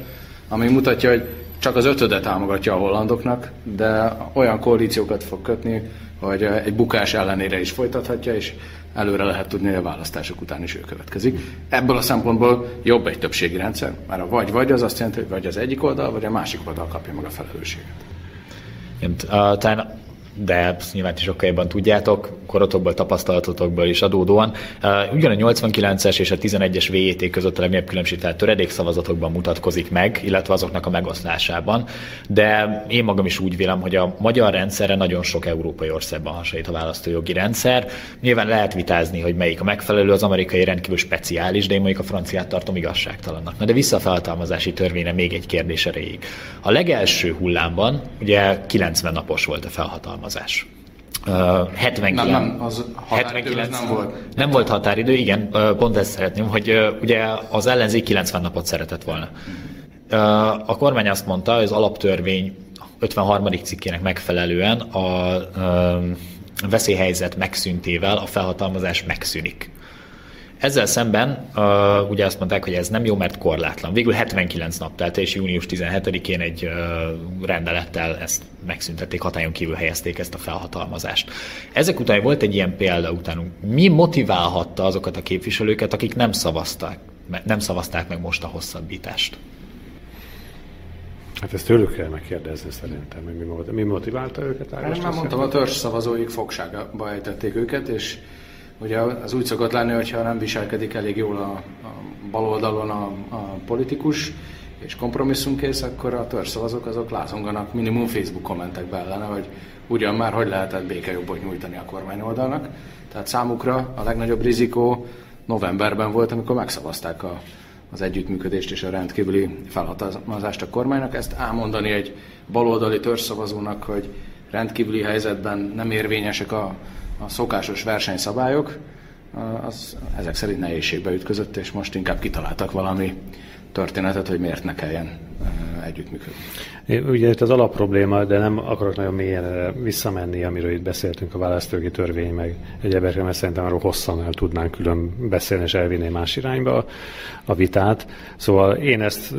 ami mutatja, hogy csak az ötödet támogatja a hollandoknak, de olyan koalíciókat fog kötni, hogy egy bukás ellenére is folytathatja, és előre lehet tudni, hogy a választások után is ő következik. Ebből a szempontból jobb egy többségi rendszer, mert a vagy-vagy az azt jelenti, hogy vagy az egyik oldal, vagy a másik oldal kapja meg a felelősséget. Igen, talán de nyilván is sokkal jobban tudjátok, korotokból, tapasztalatotokból is adódóan. Ugyan a 89-es és a 11-es VJT között a legnagyobb különbség tehát töredékszavazatokban mutatkozik meg, illetve azoknak a megoszlásában. De én magam is úgy vélem, hogy a magyar rendszerre nagyon sok európai országban hasonlít a választójogi rendszer. Nyilván lehet vitázni, hogy melyik a megfelelő, az amerikai rendkívül speciális, de én mondjuk a franciát tartom igazságtalannak. Na de vissza a felhatalmazási törvényre még egy kérdés erejéig. A legelső hullámban ugye 90 napos volt a felhatalmazás alkalmazás. Uh, 79, nem, nem, az 79 nem volt. Nem volt határidő, igen, pont ezt szeretném, hogy ugye az ellenzék 90 napot szeretett volna. A kormány azt mondta, hogy az alaptörvény 53. cikkének megfelelően a veszélyhelyzet megszüntével a felhatalmazás megszűnik. Ezzel szemben uh, ugye azt mondták, hogy ez nem jó, mert korlátlan. Végül 79 nap telt, és június 17-én egy uh, rendelettel ezt megszüntették, hatályon kívül helyezték ezt a felhatalmazást. Ezek után volt egy ilyen példa utánunk. Mi motiválhatta azokat a képviselőket, akik nem szavazták, nem szavazták meg most a hosszabbítást? Hát ezt tőlük kell megkérdezni szerintem, hogy mi motiválta őket. Hát már mondtam, a törzs szavazóik fogságba ejtették őket, és Ugye az úgy szokott lenni, hogyha nem viselkedik elég jól a, a baloldalon a, a politikus, és kompromisszumkész, akkor a törzszavazók azok lázonganak minimum Facebook kommentekbe ellene, hogy ugyan már hogy lehetett békejobbot nyújtani a kormányoldalnak. Tehát számukra a legnagyobb rizikó novemberben volt, amikor megszavazták a, az együttműködést és a rendkívüli felhatalmazást a kormánynak. Ezt elmondani egy baloldali törzszavazónak, hogy rendkívüli helyzetben nem érvényesek a a szokásos versenyszabályok, az ezek szerint nehézségbe ütközött, és most inkább kitaláltak valami történetet, hogy miért ne kelljen együttműködni. Ugye itt az alapprobléma, de nem akarok nagyon mélyen visszamenni, amiről itt beszéltünk, a választógi törvény, meg egyebekre, mert szerintem arról hosszan el tudnánk külön beszélni, és elvinni más irányba a vitát. Szóval én ezt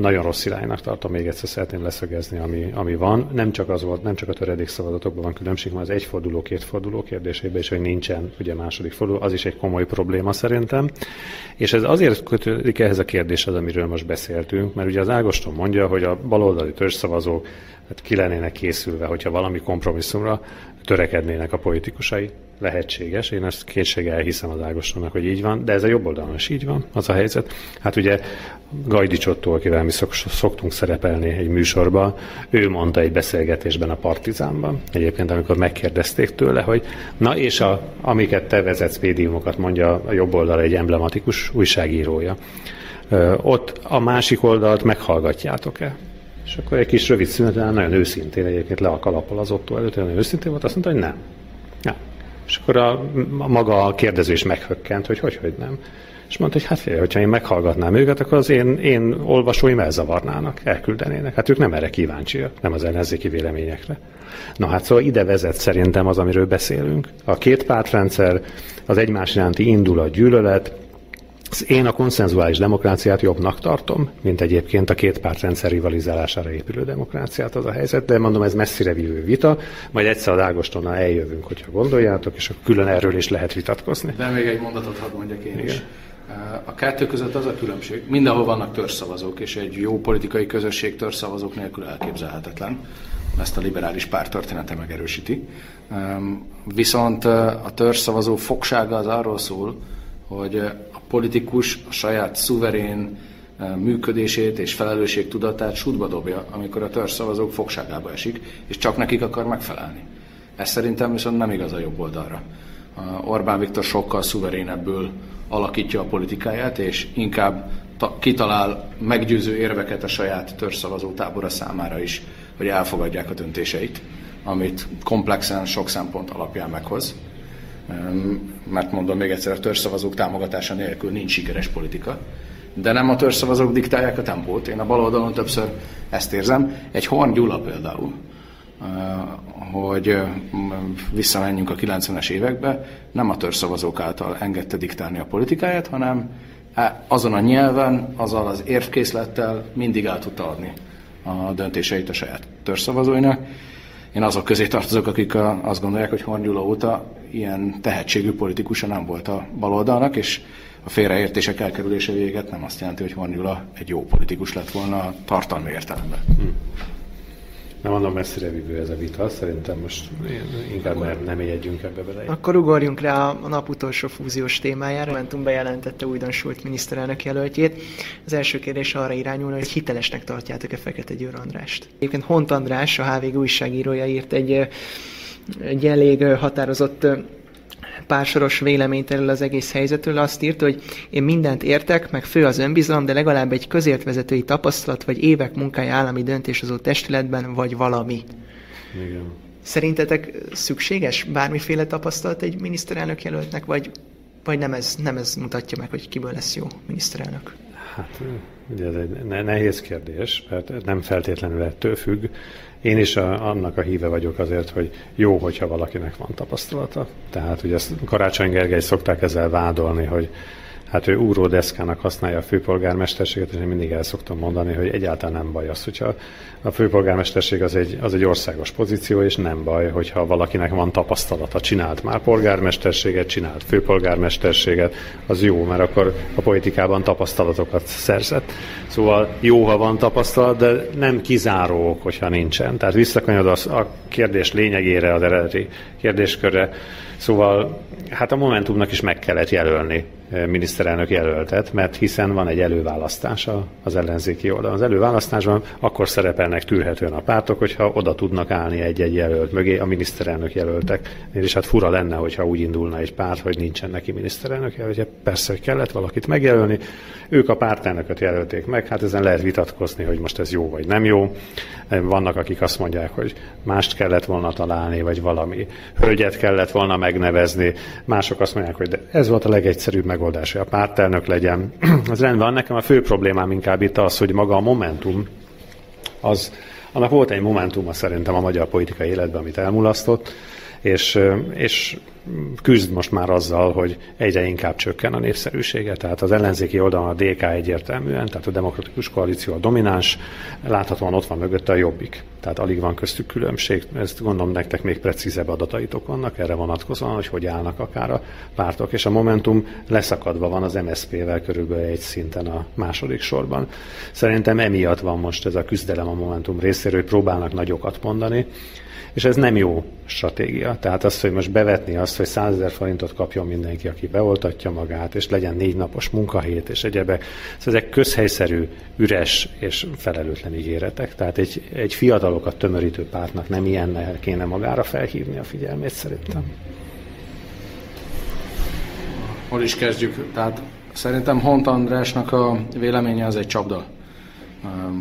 nagyon rossz iránynak tartom, még egyszer szeretném leszögezni, ami, ami van. Nem csak az volt, nem csak a töredék szavazatokban van különbség, hanem az egyforduló, kétforduló kérdésében is, hogy nincsen ugye második forduló, az is egy komoly probléma szerintem. És ez azért kötődik ehhez a kérdéshez, amiről most beszéltünk, mert ugye az Ágoston mondja, hogy a baloldali törzszavazók hát ki lennének készülve, hogyha valami kompromisszumra törekednének a politikusai. Lehetséges, én ezt kétséggel hiszem az Ágostonnak, hogy így van, de ez a jobb oldalon is így van, az a helyzet. Hát ugye Gajdicsotto, akivel mi szok, szoktunk szerepelni egy műsorban, ő mondta egy beszélgetésben a Partizánban, egyébként amikor megkérdezték tőle, hogy na és a, amiket te vezetsz, médiumokat mondja a jobb oldal egy emblematikus újságírója. Ott a másik oldalt meghallgatjátok-e? És akkor egy kis rövid szünet, nagyon őszintén egyébként le a kalappal az ottó előtt, nagyon őszintén volt, azt mondta, hogy nem. nem. És akkor a, a maga a kérdező is meghökkent, hogy hogy, hogy nem. És mondta, hogy hát félj, hogyha én meghallgatnám őket, akkor az én, én olvasóim elzavarnának, elküldenének. Hát ők nem erre kíváncsiak, nem az ellenzéki véleményekre. Na hát szóval ide vezet szerintem az, amiről beszélünk. A két pártrendszer, az egymás iránti indulat, gyűlölet, Én a konszenzuális demokráciát jobbnak tartom, mint egyébként a két pártrendszer rivalizálására épülő demokráciát az a helyzet, de mondom, ez messzire vívő vita, majd egyszer a Ágostonnal eljövünk, hogyha gondoljátok, és akkor külön erről is lehet vitatkozni. De még egy mondatot hadd mondjak én Igen. is. A kettő között az a különbség. Mindenhol vannak törzszavazók, és egy jó politikai közösség törzszavazók nélkül elképzelhetetlen. Ezt a liberális párt története megerősíti. Viszont a törzszavazó fogsága az arról szól, hogy a politikus a saját szuverén működését és felelősségtudatát sútba dobja, amikor a törzszavazók fogságába esik, és csak nekik akar megfelelni. Ez szerintem viszont nem igaz a jobb oldalra. Orbán Viktor sokkal szuverénebből alakítja a politikáját, és inkább kitalál meggyőző érveket a saját törzszavazó tábora számára is, hogy elfogadják a döntéseit, amit komplexen sok szempont alapján meghoz. Mert mondom még egyszer, a törzszavazók támogatása nélkül nincs sikeres politika. De nem a törzszavazók diktálják a tempót. Én a bal oldalon többször ezt érzem. Egy Horn Gyula például, hogy visszamenjünk a 90-es évekbe, nem a törzszavazók által engedte diktálni a politikáját, hanem azon a nyelven, azzal az érvkészlettel mindig át tudta adni a döntéseit a saját törzszavazóinak. Én azok közé tartozok, akik azt gondolják, hogy Horn Gyula óta ilyen tehetségű politikusa nem volt a baloldalnak, és a félreértések elkerülése véget nem azt jelenti, hogy Horn Gyula egy jó politikus lett volna a tartalmi értelemben. Hmm. Nem mondom, messzire vívő ez a vita, szerintem most inkább nem, nem jegyünk ebbe bele. Akkor ugorjunk rá a nap utolsó fúziós témájára. Momentum bejelentette újdonsult miniszterelnök jelöltjét. Az első kérdés arra irányul, hogy hitelesnek tartjátok-e Fekete Győr Andrást. Egyébként Hont András, a HVG újságírója írt egy, egy elég határozott pársoros véleményt erről az egész helyzetről, azt írt, hogy én mindent értek, meg fő az önbizalom, de legalább egy közértvezetői tapasztalat, vagy évek munkája állami döntéshozó testületben, vagy valami. Igen. Szerintetek szükséges bármiféle tapasztalat egy miniszterelnök jelöltnek, vagy, vagy nem, ez, nem ez mutatja meg, hogy kiből lesz jó miniszterelnök? Hát, ugye ez egy nehéz kérdés, mert nem feltétlenül ettől függ. Én is a, annak a híve vagyok azért, hogy jó, hogyha valakinek van tapasztalata. Tehát ugye ezt Karácsony Gergely szokták ezzel vádolni, hogy hát ő úródeszkának használja a főpolgármesterséget, és én mindig el szoktam mondani, hogy egyáltalán nem baj az, hogyha a főpolgármesterség az egy, az egy országos pozíció, és nem baj, hogyha valakinek van tapasztalata, csinált már polgármesterséget, csinált főpolgármesterséget, az jó, mert akkor a politikában tapasztalatokat szerzett. Szóval jó, ha van tapasztalat, de nem kizáró, hogyha nincsen. Tehát visszakanyod az a kérdés lényegére, az eredeti kérdéskörre. Szóval hát a Momentumnak is meg kellett jelölni miniszterelnök jelöltet, mert hiszen van egy előválasztása az ellenzéki oldalon. Az előválasztásban akkor szerepelnek tűrhetően a pártok, hogyha oda tudnak állni egy-egy jelölt mögé a miniszterelnök jelöltek. És hát fura lenne, hogyha úgy indulna egy párt, hogy nincsen neki miniszterelnök jelöltje. Persze, hogy kellett valakit megjelölni. Ők a pártelnököt jelölték meg, hát ezen lehet vitatkozni, hogy most ez jó vagy nem jó. Vannak, akik azt mondják, hogy mást kellett volna találni, vagy valami hölgyet kellett volna megnevezni. Mások azt mondják, hogy de ez volt a legegyszerűbb megoldás, hogy a pártelnök legyen. <clears throat> az rendben nekem a fő problémám inkább itt az, hogy maga a Momentum, az, annak volt egy momentuma szerintem a magyar politikai életben, amit elmulasztott, és, és küzd most már azzal, hogy egyre inkább csökken a népszerűsége. Tehát az ellenzéki oldalon a DK egyértelműen, tehát a demokratikus koalíció a domináns, láthatóan ott van mögötte a jobbik. Tehát alig van köztük különbség. Ezt gondolom nektek még precízebb adataitok vannak erre vonatkozóan, hogy hogy állnak akár a pártok. És a Momentum leszakadva van az MSZP-vel körülbelül egy szinten a második sorban. Szerintem emiatt van most ez a küzdelem a Momentum részéről, hogy próbálnak nagyokat mondani, és ez nem jó stratégia. Tehát az, hogy most bevetni azt, hogy 100 ezer forintot kapjon mindenki, aki beoltatja magát, és legyen négy napos munkahét, és egyebek. Szóval ezek közhelyszerű, üres és felelőtlen ígéretek. Tehát egy, egy fiatalokat tömörítő pártnak nem ilyennel kéne magára felhívni a figyelmét szerintem. Hol is kezdjük? Tehát szerintem Hont Andrásnak a véleménye az egy csapda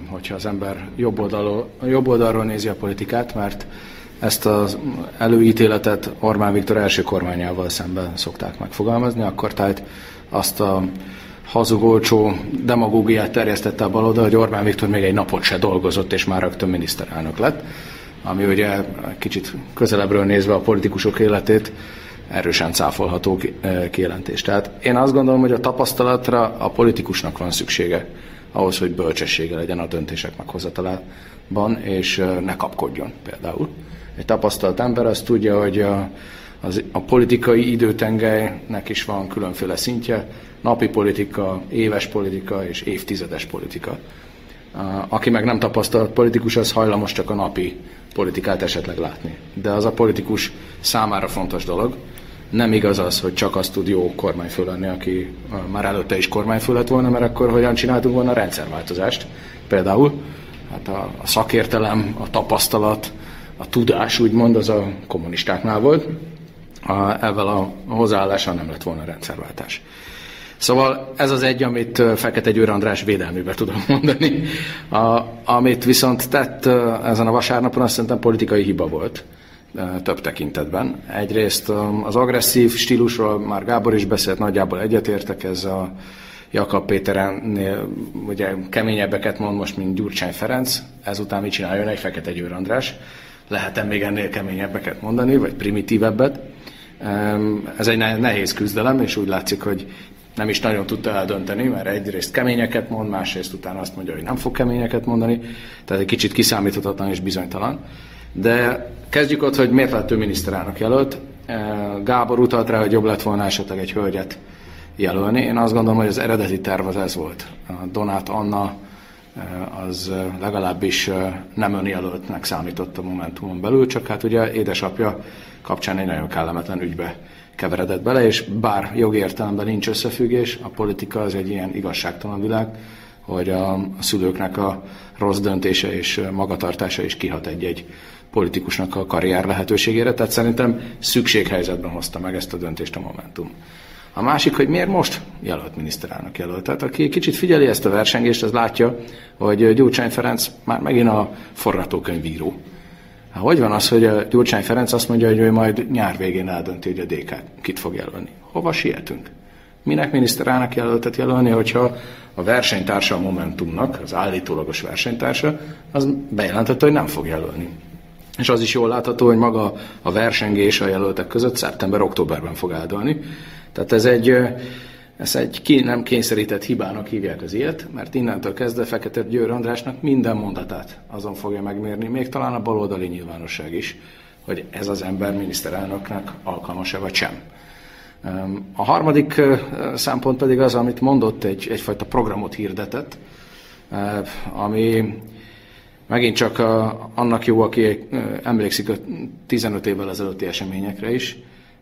hogyha az ember jobb, oldalról, jobb oldalról nézi a politikát, mert ezt az előítéletet Orbán Viktor első kormányával szemben szokták megfogalmazni, akkor tehát azt a hazugolcsó demagógiát terjesztette a baloldal, hogy Orbán Viktor még egy napot se dolgozott, és már rögtön miniszterelnök lett, ami ugye kicsit közelebbről nézve a politikusok életét erősen cáfolható kijelentés. Tehát én azt gondolom, hogy a tapasztalatra a politikusnak van szüksége ahhoz, hogy bölcsessége legyen a döntések meghozatalában, és ne kapkodjon például. Egy tapasztalt ember azt tudja, hogy a, az, a politikai időtengelynek is van különféle szintje, napi politika, éves politika és évtizedes politika. Aki meg nem tapasztalt politikus, az hajlamos csak a napi politikát esetleg látni. De az a politikus számára fontos dolog. Nem igaz az, hogy csak azt tud jó kormányfő lenni, aki már előtte is kormányfő lett volna, mert akkor hogyan csináltunk volna a rendszerváltozást. Például hát a, a szakértelem, a tapasztalat, a tudás, úgymond, az a kommunistáknál volt. A, ezzel a hozzáállással nem lett volna rendszerváltás. Szóval ez az egy, amit Fekete Győr András védelmébe tudom <laughs> mondani. A, amit viszont tett ezen a vasárnapon, azt szerintem politikai hiba volt több tekintetben. Egyrészt az agresszív stílusról már Gábor is beszélt, nagyjából egyetértek, ez a Jakab Péterennél ugye keményebbeket mond most, mint Gyurcsány Ferenc, ezután mit csináljon egy Fekete Győr András. Lehetem még ennél keményebbeket mondani, vagy primitívebbet. Ez egy nehéz küzdelem, és úgy látszik, hogy nem is nagyon tudta eldönteni, mert egyrészt keményeket mond, másrészt utána azt mondja, hogy nem fog keményeket mondani, tehát egy kicsit kiszámíthatatlan és bizonytalan. De kezdjük ott, hogy miért lett ő miniszterelnök jelölt. Gábor utalt rá, hogy jobb lett volna esetleg egy hölgyet jelölni. Én azt gondolom, hogy az eredeti terv az ez volt. A Donát Anna az legalábbis nem önjelöltnek számított a Momentumon belül, csak hát ugye édesapja kapcsán egy nagyon kellemetlen ügybe keveredett bele, és bár jogi nincs összefüggés, a politika az egy ilyen igazságtalan világ, hogy a szülőknek a rossz döntése és magatartása is kihat egy-egy politikusnak a karrier lehetőségére, tehát szerintem szükséghelyzetben hozta meg ezt a döntést a Momentum. A másik, hogy miért most jelölt miniszterelnök jelölt. Tehát aki kicsit figyeli ezt a versengést, az látja, hogy Gyurcsány Ferenc már megint a forgatókönyvíró. Hát hogy van az, hogy a Gyurcsány Ferenc azt mondja, hogy ő majd nyár végén eldönti, hogy a DK kit fog jelölni? Hova sietünk? Minek miniszterelnök jelöltet jelölni, hogyha a versenytársa a Momentumnak, az állítólagos versenytársa, az bejelentette, hogy nem fog jelölni. És az is jól látható, hogy maga a versengés a jelöltek között szeptember-októberben fog eldőlni. Tehát ez egy, ez egy ki nem kényszerített hibának hívják az ilyet, mert innentől kezdve Fekete Győr Andrásnak minden mondatát azon fogja megmérni, még talán a baloldali nyilvánosság is, hogy ez az ember miniszterelnöknek alkalmas-e vagy sem. A harmadik szempont pedig az, amit mondott, egy, egyfajta programot hirdetett, ami megint csak annak jó, aki emlékszik a 15 évvel ezelőtti eseményekre is,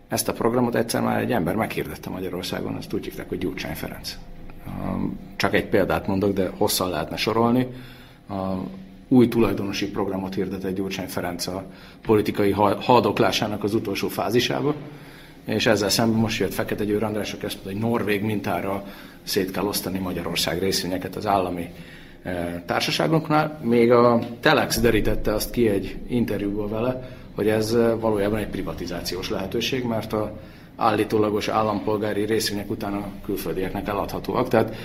ezt a programot egyszer már egy ember meghirdette Magyarországon, azt úgy hívták, hogy Gyurcsány Ferenc. Csak egy példát mondok, de hosszan lehetne sorolni. A új tulajdonosi programot hirdetett Gyurcsány Ferenc a politikai haldoklásának az utolsó fázisába, és ezzel szemben most jött Fekete Győr András, aki azt mondta, hogy Norvég mintára szét kell osztani Magyarország részvényeket az állami társaságoknál. Még a Telex derítette azt ki egy interjúból vele, hogy ez valójában egy privatizációs lehetőség, mert a állítólagos állampolgári részvények után a külföldieknek eladhatóak. Tehát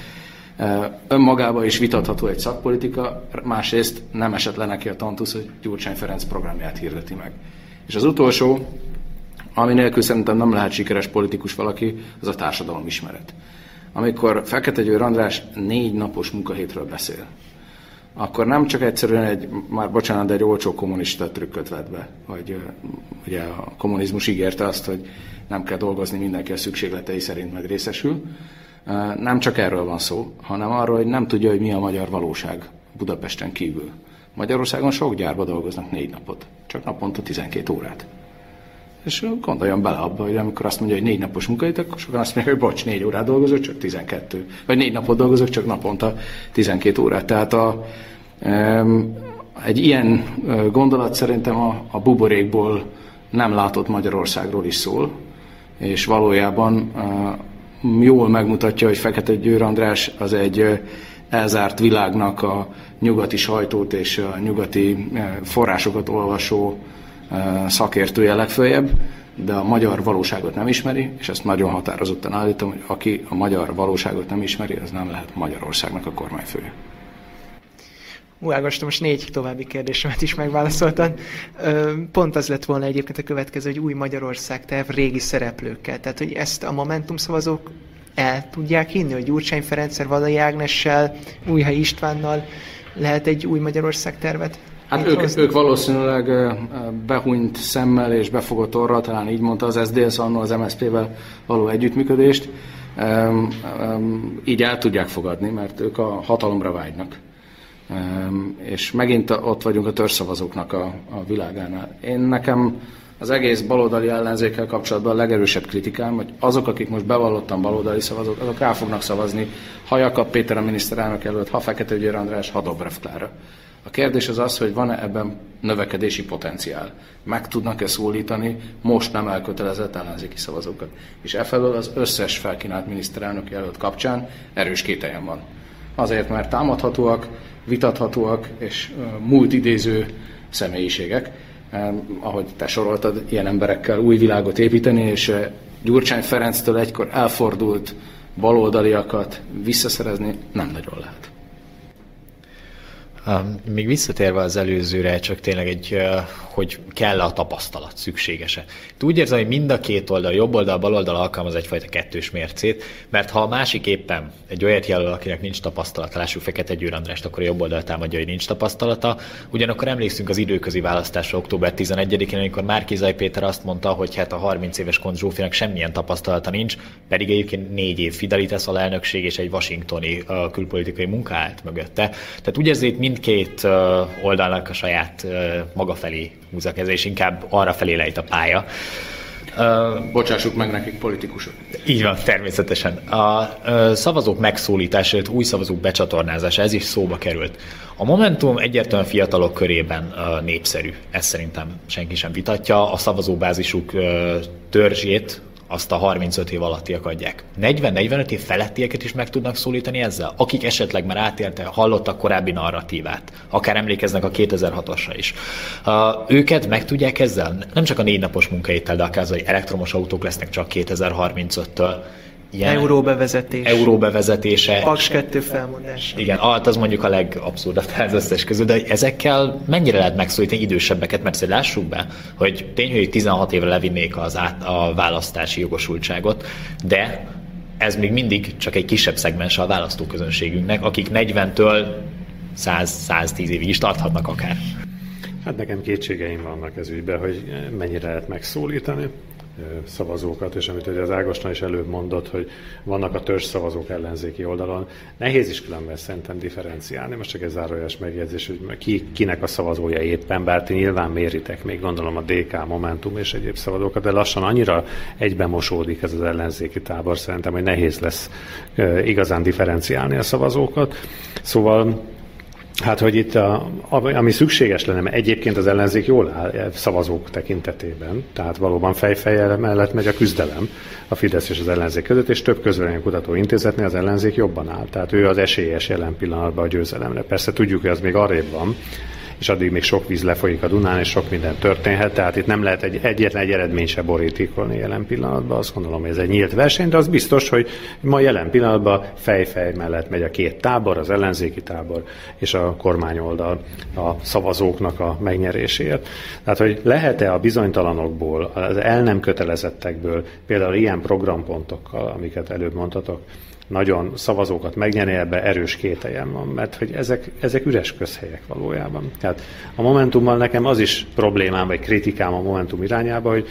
önmagában is vitatható egy szakpolitika, másrészt nem esett le neki a tantusz, hogy Gyurcsány Ferenc programját hirdeti meg. És az utolsó, ami nélkül szerintem nem lehet sikeres politikus valaki, az a társadalom ismeret. Amikor Fekete Győr András négy napos munkahétről beszél, akkor nem csak egyszerűen egy, már bocsánat, de egy olcsó kommunista trükköt vett be, hogy ugye a kommunizmus ígérte azt, hogy nem kell dolgozni, mindenki a szükségletei szerint meg részesül. Nem csak erről van szó, hanem arról, hogy nem tudja, hogy mi a magyar valóság Budapesten kívül. Magyarországon sok gyárba dolgoznak négy napot, csak naponta 12 órát. És gondoljon bele abba, hogy amikor azt mondja, hogy négy napos munkaidő, akkor sokan azt mondják, hogy bocs, négy órát dolgozok, csak 12. Vagy négy napot dolgozok, csak naponta 12 órát. Tehát a, egy ilyen gondolat szerintem a, a buborékból nem látott Magyarországról is szól, és valójában jól megmutatja, hogy Fekete Győr András az egy elzárt világnak a nyugati sajtót és a nyugati forrásokat olvasó szakértője legfőjebb, de a magyar valóságot nem ismeri, és ezt nagyon határozottan állítom, hogy aki a magyar valóságot nem ismeri, az nem lehet Magyarországnak a kormányfője. Ú, Ágoston, most négy további kérdésemet is megválaszoltad. Pont az lett volna egyébként a következő, hogy új Magyarország terv régi szereplőkkel. Tehát, hogy ezt a Momentum szavazók el tudják hinni, hogy Gyurcsány Ferenccel, Valai Ágnessel, Újhely Istvánnal lehet egy új Magyarország tervet Hát ők, ők valószínűleg behunyt szemmel és befogott orra, talán így mondta az SZDSZ annól az MSZP-vel való együttműködést, így el tudják fogadni, mert ők a hatalomra vágynak. És megint ott vagyunk a törszavazóknak a, a világánál. Én nekem az egész baloldali ellenzékkel kapcsolatban a legerősebb kritikám, hogy azok, akik most bevallottan baloldali szavazók, azok rá fognak szavazni, ha Jakab Péter a miniszterelnök előtt, ha Fekete Győr András, ha Dobrev Klára. A kérdés az az, hogy van-e ebben növekedési potenciál. Meg tudnak-e szólítani most nem elkötelezett ellenzéki szavazókat. És efelől az összes felkínált miniszterelnök jelölt kapcsán erős kételjem van. Azért, mert támadhatóak, vitathatóak és múlt idéző személyiségek, ahogy te soroltad, ilyen emberekkel új világot építeni, és Gyurcsány Ferenctől egykor elfordult baloldaliakat visszaszerezni nem nagyon lehet. Még visszatérve az előzőre, csak tényleg egy, hogy kell a tapasztalat, szükséges-e. Úgy érzem, hogy mind a két oldal, jobb oldal, bal oldal alkalmaz egyfajta kettős mércét, mert ha a másik éppen egy olyat jelöl, akinek nincs tapasztalata, lássuk Fekete Győr Andrást, akkor a jobb oldal támadja, hogy nincs tapasztalata. Ugyanakkor emlékszünk az időközi választásra október 11-én, amikor Márkizaj Péter azt mondta, hogy hát a 30 éves Kont Zsófinak semmilyen tapasztalata nincs, pedig egyébként négy év Fidelitas alelnökség és egy washingtoni külpolitikai munka állt mögötte. Tehát úgy érzét mindkét oldalnak a saját maga felé húz a keze, és inkább arra felé lejt a pálya. Uh, Bocsássuk meg nekik politikusok. Így van, természetesen. A uh, szavazók megszólítása, új szavazók becsatornázása, ez is szóba került. A Momentum egyértelműen fiatalok körében uh, népszerű. Ezt szerintem senki sem vitatja. A szavazóbázisuk törzsét azt a 35 év alattiak adják. 40-45 év felettieket is meg tudnak szólítani ezzel, akik esetleg már átélte, hallottak korábbi narratívát, akár emlékeznek a 2006-osra is. Uh, őket meg tudják ezzel, nem csak a négy napos munkaétel, de akár az, hogy elektromos autók lesznek csak 2035-től, ilyen euróbevezetés. Euróbevezetése. Paks 2 felmondás. Igen, alt az mondjuk a legabszurdabb <laughs> az összes közül, de ezekkel mennyire lehet megszólítani idősebbeket, mert azért lássuk be, hogy tény, hogy 16 évre levinnék az át, a választási jogosultságot, de ez még mindig csak egy kisebb szegmens a választóközönségünknek, akik 40-től 100-110 évig is tarthatnak akár. Hát nekem kétségeim vannak ez ügyben, hogy mennyire lehet megszólítani szavazókat, és amit ugye az Ágoston is előbb mondott, hogy vannak a törzs szavazók ellenzéki oldalon. Nehéz is különben szerintem differenciálni, most csak egy zárójeles megjegyzés, hogy ki, kinek a szavazója éppen, bár ti nyilván méritek még gondolom a DK, Momentum és egyéb szavazókat, de lassan annyira egybemosódik ez az ellenzéki tábor szerintem, hogy nehéz lesz igazán differenciálni a szavazókat. Szóval Hát, hogy itt, a, ami szükséges lenne, mert egyébként az ellenzék jól áll e, szavazók tekintetében, tehát valóban fejfejjel mellett megy a küzdelem a Fidesz és az ellenzék között, és több kutató intézetnél az ellenzék jobban áll. Tehát ő az esélyes jelen pillanatban a győzelemre. Persze tudjuk, hogy az még arrébb van, és addig még sok víz lefolyik a Dunán, és sok minden történhet, tehát itt nem lehet egy, egyetlen egy eredmény se borítékolni jelen pillanatban. Azt gondolom, hogy ez egy nyílt verseny, de az biztos, hogy ma jelen pillanatban fejfej mellett megy a két tábor, az ellenzéki tábor és a kormányoldal a szavazóknak a megnyeréséért. Tehát, hogy lehet-e a bizonytalanokból, az el nem kötelezettekből, például ilyen programpontokkal, amiket előbb mondtatok, nagyon szavazókat megnyerni, ebbe erős kételjem van, mert hogy ezek, ezek üres közhelyek valójában. Tehát a Momentummal nekem az is problémám, vagy kritikám a Momentum irányába, hogy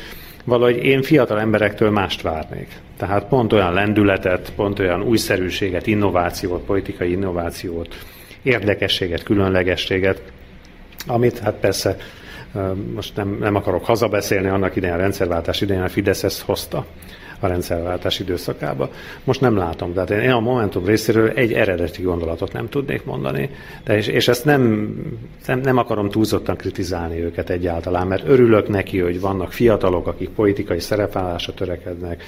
valahogy én fiatal emberektől mást várnék. Tehát pont olyan lendületet, pont olyan újszerűséget, innovációt, politikai innovációt, érdekességet, különlegességet, amit hát persze most nem, nem akarok hazabeszélni, annak idején a rendszerváltás idején a Fidesz ezt hozta a rendszerváltás időszakába. Most nem látom, tehát én a Momentum részéről egy eredeti gondolatot nem tudnék mondani, de és, és ezt nem, nem, nem akarom túlzottan kritizálni őket egyáltalán, mert örülök neki, hogy vannak fiatalok, akik politikai szerepvállásra törekednek,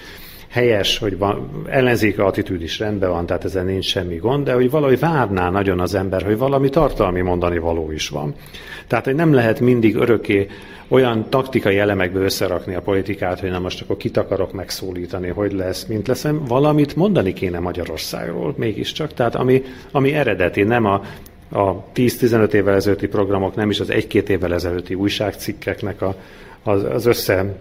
helyes, hogy van, ellenzéki attitűd is rendben van, tehát ezen nincs semmi gond, de hogy valahogy várná nagyon az ember, hogy valami tartalmi mondani való is van. Tehát, hogy nem lehet mindig örökké olyan taktikai elemekbe összerakni a politikát, hogy nem most akkor kit akarok megszólítani, hogy lesz, mint leszem. Valamit mondani kéne Magyarországról mégiscsak, tehát ami, ami eredeti, nem a a 10-15 évvel ezelőtti programok, nem is az egy-két évvel ezelőtti újságcikkeknek a, az, az össze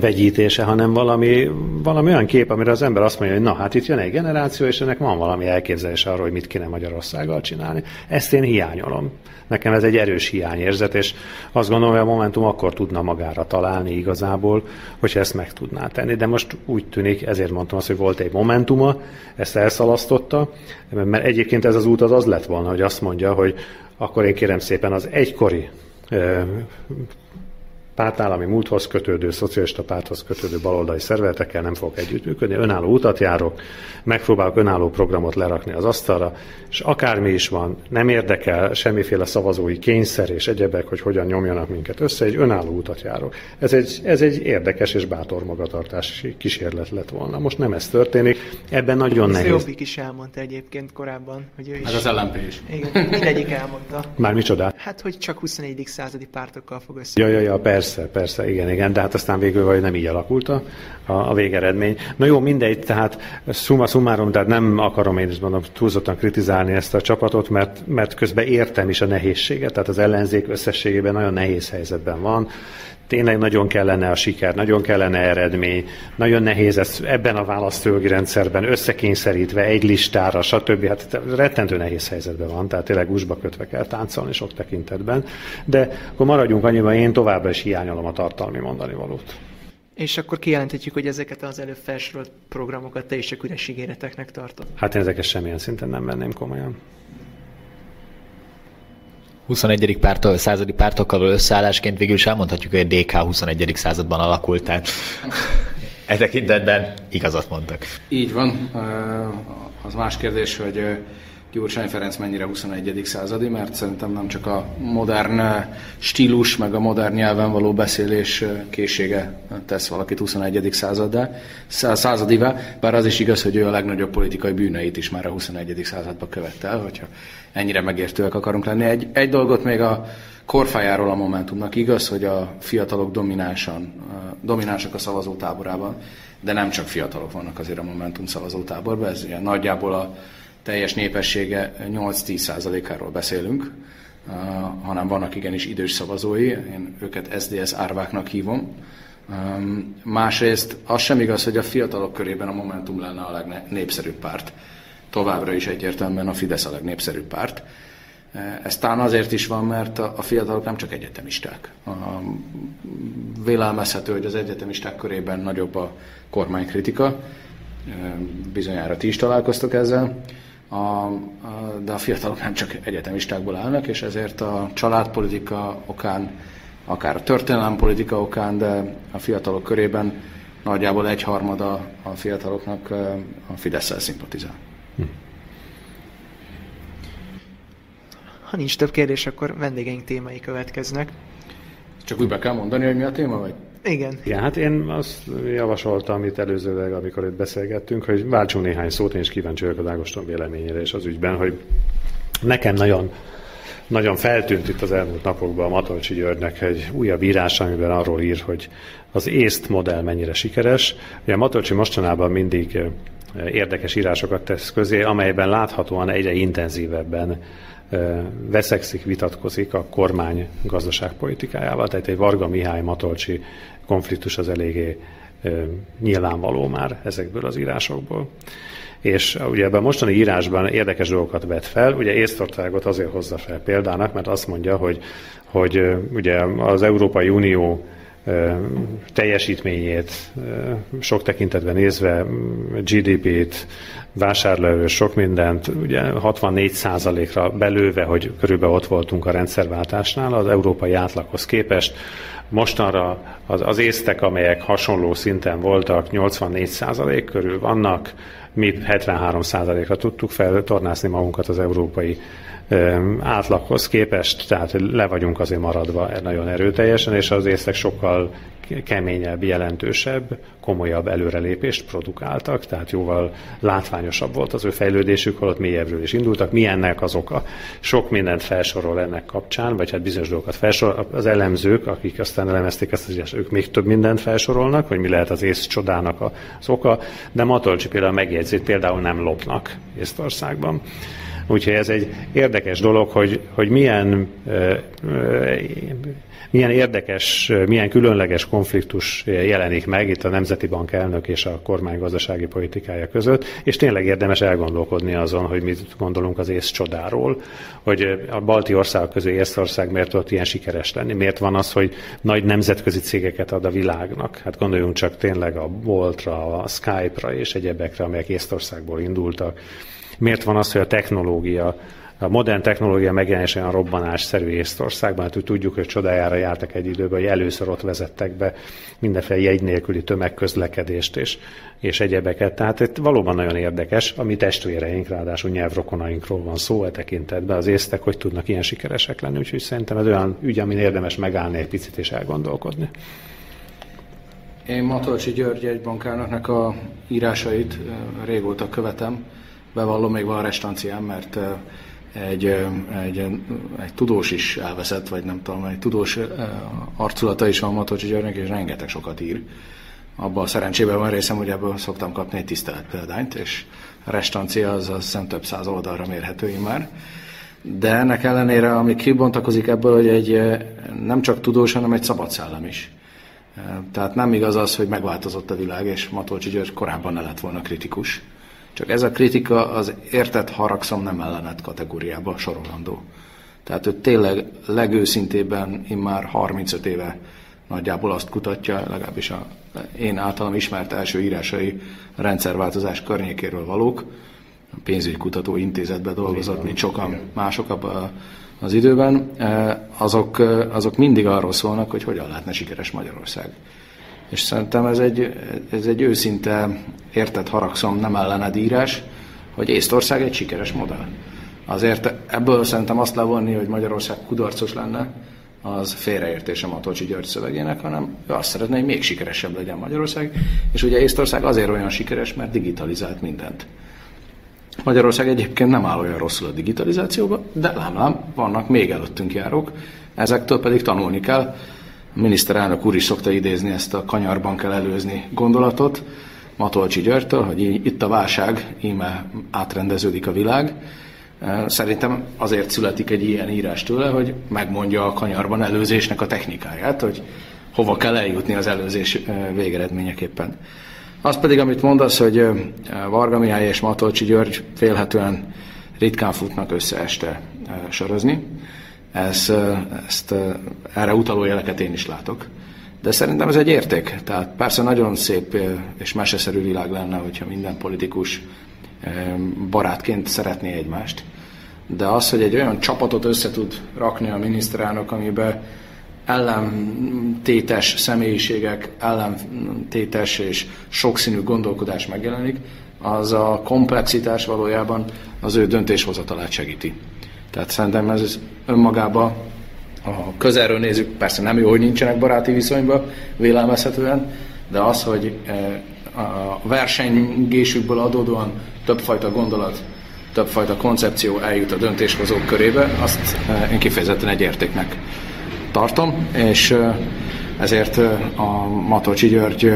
vegyítése, hanem valami, valami olyan kép, amire az ember azt mondja, hogy na hát itt jön egy generáció, és ennek van valami elképzelése arról, hogy mit kéne Magyarországgal csinálni. Ezt én hiányolom. Nekem ez egy erős hiányérzet, és azt gondolom, hogy a Momentum akkor tudna magára találni igazából, hogyha ezt meg tudná tenni. De most úgy tűnik, ezért mondtam azt, hogy volt egy Momentuma, ezt elszalasztotta, mert egyébként ez az út az az lett volna, hogy azt mondja, hogy akkor én kérem szépen az egykori pártállami múlthoz kötődő, szocialista párthoz kötődő baloldali szervezetekkel nem fogok együttműködni, önálló utat járok, megpróbálok önálló programot lerakni az asztalra, és akármi is van, nem érdekel semmiféle szavazói kényszer és egyebek, hogy hogyan nyomjanak minket össze, egy önálló utat járok. Ez egy, ez egy érdekes és bátor magatartási kísérlet lett volna. Most nem ez történik, ebben nagyon nehéz. Jobbik is elmondta egyébként korábban, hogy ő is. Meg az LMP is. Igen, mindegyik elmondta. Már micsoda? Hát, hogy csak 21. századi pártokkal fog össze. Ja, ja, ja, persze, persze, igen, igen, de hát aztán végül vagy nem így alakult a, a, a végeredmény. Na jó, mindegy, tehát summa summarum, tehát nem akarom én is mondom túlzottan kritizálni ezt a csapatot, mert, mert közben értem is a nehézséget, tehát az ellenzék összességében nagyon nehéz helyzetben van, tényleg nagyon kellene a siker, nagyon kellene eredmény, nagyon nehéz ez ebben a választójogi rendszerben összekényszerítve egy listára, stb. Hát rettentő nehéz helyzetben van, tehát tényleg úsba kötve kell táncolni sok tekintetben. De akkor maradjunk annyiban, én továbbra is hiányolom a tartalmi mondani valót. És akkor kijelenthetjük, hogy ezeket az előbb felsorolt programokat te is csak üres ígéreteknek tartod. Hát én ezeket semmilyen szinten nem venném komolyan. 21. Pártól, századi pártokkal való összeállásként végül is elmondhatjuk, hogy a DK 21. században alakult, tehát e tekintetben igazat mondtak. Így van. Az más kérdés, hogy Gyurcsány Ferenc mennyire 21. századi, mert szerintem nem csak a modern stílus, meg a modern nyelven való beszélés készsége tesz valakit 21. századdá, századivá, bár az is igaz, hogy ő a legnagyobb politikai bűneit is már a 21. században követte el, hogyha ennyire megértőek akarunk lenni. Egy, egy dolgot még a korfájáról a Momentumnak igaz, hogy a fiatalok dominánsan, dominánsak a szavazótáborában, de nem csak fiatalok vannak azért a Momentum szavazótáborban, ez ugye nagyjából a teljes népessége 8-10 százalékáról beszélünk, uh, hanem vannak igenis idős szavazói, én őket SDS árváknak hívom. Um, másrészt az sem igaz, hogy a fiatalok körében a Momentum lenne a legnépszerűbb párt. Továbbra is egyértelműen a Fidesz a legnépszerűbb párt. Uh, ez talán azért is van, mert a fiatalok nem csak egyetemisták. Vélelmezhető, hogy az egyetemisták körében nagyobb a kormánykritika, uh, bizonyára ti is találkoztok ezzel a, a, de a fiatalok nem csak egyetemistákból állnak, és ezért a családpolitika okán, akár a történelempolitika okán, de a fiatalok körében nagyjából egyharmada a fiataloknak a fidesz szimpatizál. Hm. Ha nincs több kérdés, akkor vendégeink témái következnek. Csak úgy be kell mondani, hogy mi a téma, vagy? Igen. Igen, hát én azt javasoltam itt előzőleg, amikor itt beszélgettünk, hogy váltsunk néhány szót, én is kíváncsi vagyok az Ágoston véleményére és az ügyben, hogy nekem nagyon nagyon feltűnt itt az elmúlt napokban a Matolcsi Györgynek egy újabb írás, amiben arról ír, hogy az észt modell mennyire sikeres. Ugye a Matolcsi mostanában mindig érdekes írásokat tesz közé, amelyben láthatóan egyre intenzívebben veszekszik, vitatkozik a kormány gazdaságpolitikájával, tehát egy Varga Mihály Matolcsi konfliktus az eléggé nyilvánvaló már ezekből az írásokból. És ugye ebben a mostani írásban érdekes dolgokat vet fel. Ugye Észtországot azért hozza fel példának, mert azt mondja, hogy, hogy ugye az Európai Unió teljesítményét sok tekintetben nézve, GDP-t, vásárlóerő, sok mindent, ugye 64%-ra belőve, hogy körülbelül ott voltunk a rendszerváltásnál az európai átlaghoz képest. Mostanra az, az észtek, amelyek hasonló szinten voltak, 84% körül vannak, mi 73%-ra tudtuk feltornászni magunkat az európai átlaghoz képest, tehát le vagyunk azért maradva nagyon erőteljesen, és az észek sokkal keményebb, jelentősebb, komolyabb előrelépést produkáltak, tehát jóval látványosabb volt az ő fejlődésük, holott mélyebbről is indultak. Mi ennek az oka? Sok mindent felsorol ennek kapcsán, vagy hát bizonyos dolgokat felsorol. Az elemzők, akik aztán elemezték ezt, hogy ők még több mindent felsorolnak, hogy mi lehet az ész csodának az oka, de Matolcsi például megjegyzi, például nem lopnak Észtországban. Úgyhogy ez egy érdekes dolog, hogy, hogy milyen, milyen érdekes, milyen különleges konfliktus jelenik meg itt a Nemzeti Bank elnök és a kormány gazdasági politikája között, és tényleg érdemes elgondolkodni azon, hogy mit gondolunk az ész csodáról, hogy a balti országok közül Észország miért tudott ilyen sikeres lenni, miért van az, hogy nagy nemzetközi cégeket ad a világnak. Hát gondoljunk csak tényleg a Boltra, a Skype-ra és egyebekre, amelyek Észtországból indultak miért van az, hogy a technológia, a modern technológia megjelenés olyan robbanásszerű Észtországban, hát tudjuk, hogy csodájára jártak egy időben, hogy először ott vezettek be mindenféle jegy nélküli tömegközlekedést és, és egyebeket. Tehát itt valóban nagyon érdekes, a mi testvéreink, ráadásul nyelvrokonainkról van szó e tekintetben, az észtek, hogy tudnak ilyen sikeresek lenni, úgyhogy szerintem ez olyan ügy, amin érdemes megállni egy picit és elgondolkodni. Én Matolcsi György egy bankárnak a írásait régóta követem, bevallom, még van restanciám, mert egy, egy, egy tudós is elveszett, vagy nem tudom, egy tudós arculata is van Matocsi Györgynek, és rengeteg sokat ír. Abban a szerencsében van részem, hogy ebből szoktam kapni egy tisztelet példányt, és a restancia az, az szem több száz oldalra mérhető már. De ennek ellenére, ami kibontakozik ebből, hogy egy nem csak tudós, hanem egy szabad szellem is. Tehát nem igaz az, hogy megváltozott a világ, és Matolcsi György korábban ne lett volna kritikus csak ez a kritika az értett haragszom nem ellenet kategóriába sorolandó. Tehát ő tényleg legőszintében immár 35 éve nagyjából azt kutatja, legalábbis a én általam ismert első írásai a rendszerváltozás környékéről valók. A pénzügykutató intézetben dolgozott, mint sokan mások az időben. E, azok, azok mindig arról szólnak, hogy hogyan lehetne sikeres Magyarország. És szerintem ez egy, ez egy őszinte, értett haragszom, nem ellened írás, hogy Észtország egy sikeres modell. Azért ebből szerintem azt levonni, hogy Magyarország kudarcos lenne, az félreértése Matolcsi György szövegének, hanem ő azt szeretné, hogy még sikeresebb legyen Magyarország. És ugye Észtország azért olyan sikeres, mert digitalizált mindent. Magyarország egyébként nem áll olyan rosszul a digitalizációba, de lám, vannak még előttünk járók, ezektől pedig tanulni kell. Miniszterelnök úr is szokta idézni ezt a kanyarban kell előzni gondolatot, Matolcsi Györgytől, hogy itt a válság, íme átrendeződik a világ. Szerintem azért születik egy ilyen írás tőle, hogy megmondja a kanyarban előzésnek a technikáját, hogy hova kell eljutni az előzés végeredményeképpen. Az pedig, amit mondasz, hogy Varga Mihály és Matolcsi György félhetően ritkán futnak össze este sörözni. Ez, ezt, erre utaló jeleket én is látok. De szerintem ez egy érték. Tehát persze nagyon szép és meseszerű világ lenne, hogyha minden politikus barátként szeretné egymást. De az, hogy egy olyan csapatot össze tud rakni a miniszterelnök, amiben ellentétes személyiségek, ellentétes és sokszínű gondolkodás megjelenik, az a komplexitás valójában az ő döntéshozatalát segíti. Tehát szerintem ez önmagában a közelről nézzük, persze nem jó, hogy nincsenek baráti viszonyban, vélelmezhetően, de az, hogy eh, a versenygésükből adódóan többfajta gondolat, többfajta koncepció eljut a döntéshozók körébe, azt eh, én kifejezetten egy értéknek tartom, és eh, ezért a Matolcsi György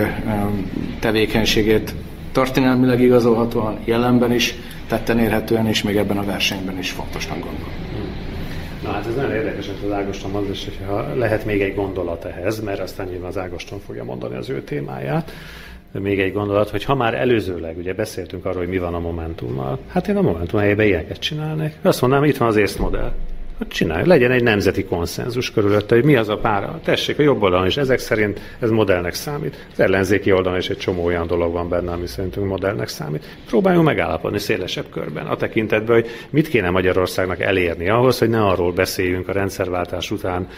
tevékenységét történelmileg igazolhatóan jelenben is tetten érhetően, és még ebben a versenyben is fontosnak gondolom. Na hát ez nagyon érdekes, hogy az Ágoston mondja, és hogyha lehet még egy gondolat ehhez, mert aztán nyilván az Ágoston fogja mondani az ő témáját, de még egy gondolat, hogy ha már előzőleg ugye beszéltünk arról, hogy mi van a Momentummal, hát én a Momentum helyében ilyeneket csinálnék. Azt mondanám, itt van az észt hogy csinálj, legyen egy nemzeti konszenzus körülötte, hogy mi az a pára. Tessék, a jobb oldalon is ezek szerint ez modellnek számít. Az ellenzéki oldalon is egy csomó olyan dolog van benne, ami szerintünk modellnek számít. Próbáljunk megállapodni szélesebb körben a tekintetben, hogy mit kéne Magyarországnak elérni ahhoz, hogy ne arról beszéljünk a rendszerváltás után,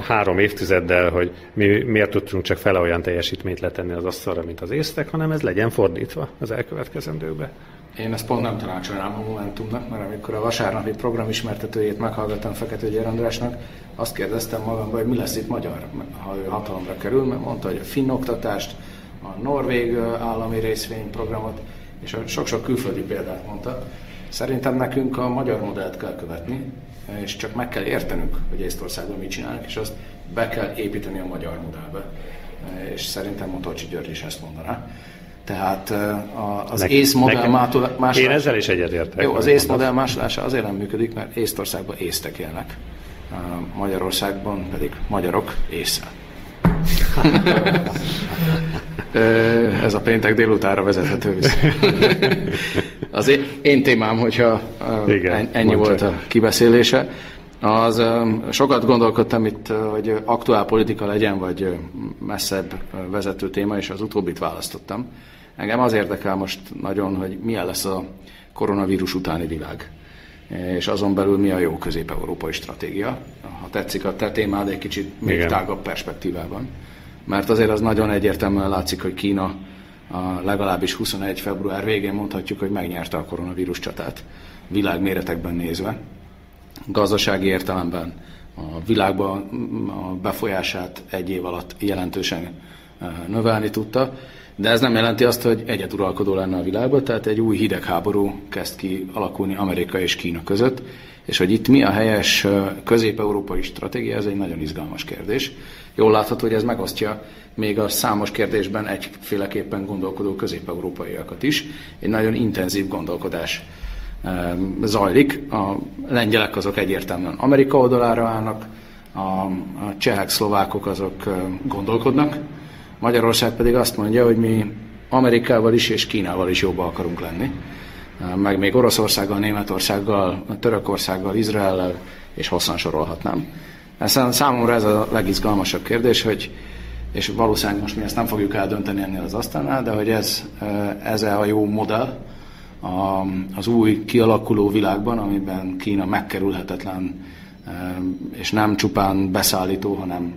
három évtizeddel, hogy mi miért tudtunk csak fele olyan teljesítményt letenni az asztalra, mint az észtek, hanem ez legyen fordítva az elkövetkezendőkbe. Én ezt pont nem tanácsolnám a Momentumnak, mert amikor a vasárnapi program ismertetőjét meghallgattam Fekete Győr Andrásnak, azt kérdeztem magamban, hogy mi lesz itt magyar, ha ő hatalomra kerül, mert mondta, hogy a finn oktatást, a norvég állami részvényprogramot, és sok-sok külföldi példát mondta. Szerintem nekünk a magyar modellt kell követni, és csak meg kell értenünk, hogy Észtországban mit csinálnak, és azt be kell építeni a magyar modellbe. És szerintem Motocsi György is ezt mondaná. Tehát az Nek, ész modell másolása... Én ezzel is egyetértek. Jó, az ész modell másolása azért nem működik, mert Észtországban észtek élnek. Magyarországban pedig magyarok észre. <laughs> Ez a péntek délutára vezethető vissza. <laughs> Az én témám, hogyha Igen, ennyi volt a kibeszélése, az sokat gondolkodtam itt, hogy aktuál politika legyen, vagy messzebb vezető téma, és az utóbbit választottam. Engem az érdekel most nagyon, hogy milyen lesz a koronavírus utáni világ és azon belül mi a jó közép-európai stratégia. Ha tetszik a te témád egy kicsit még Igen. tágabb perspektívában. Mert azért az nagyon egyértelműen látszik, hogy Kína a legalábbis 21. február végén mondhatjuk, hogy megnyerte a koronavírus csatát, világméretekben nézve. Gazdasági értelemben a világban a befolyását egy év alatt jelentősen eh, növelni tudta, de ez nem jelenti azt, hogy egyeduralkodó lenne a világban, tehát egy új hidegháború kezd ki alakulni Amerika és Kína között, és hogy itt mi a helyes közép-európai stratégia, ez egy nagyon izgalmas kérdés. Jól látható, hogy ez megosztja még a számos kérdésben egyféleképpen gondolkodó közép-európaiakat is. Egy nagyon intenzív gondolkodás zajlik. A lengyelek azok egyértelműen Amerika oldalára állnak, a csehek, szlovákok azok gondolkodnak, Magyarország pedig azt mondja, hogy mi Amerikával is és Kínával is jobban akarunk lenni, meg még Oroszországgal, Németországgal, Törökországgal, Izraellel, és hosszan sorolhatnám. Ez számomra ez a legizgalmasabb kérdés, hogy és valószínűleg most mi ezt nem fogjuk eldönteni ennél az asztalnál, de hogy ez, ez a jó modell az új kialakuló világban, amiben Kína megkerülhetetlen, és nem csupán beszállító, hanem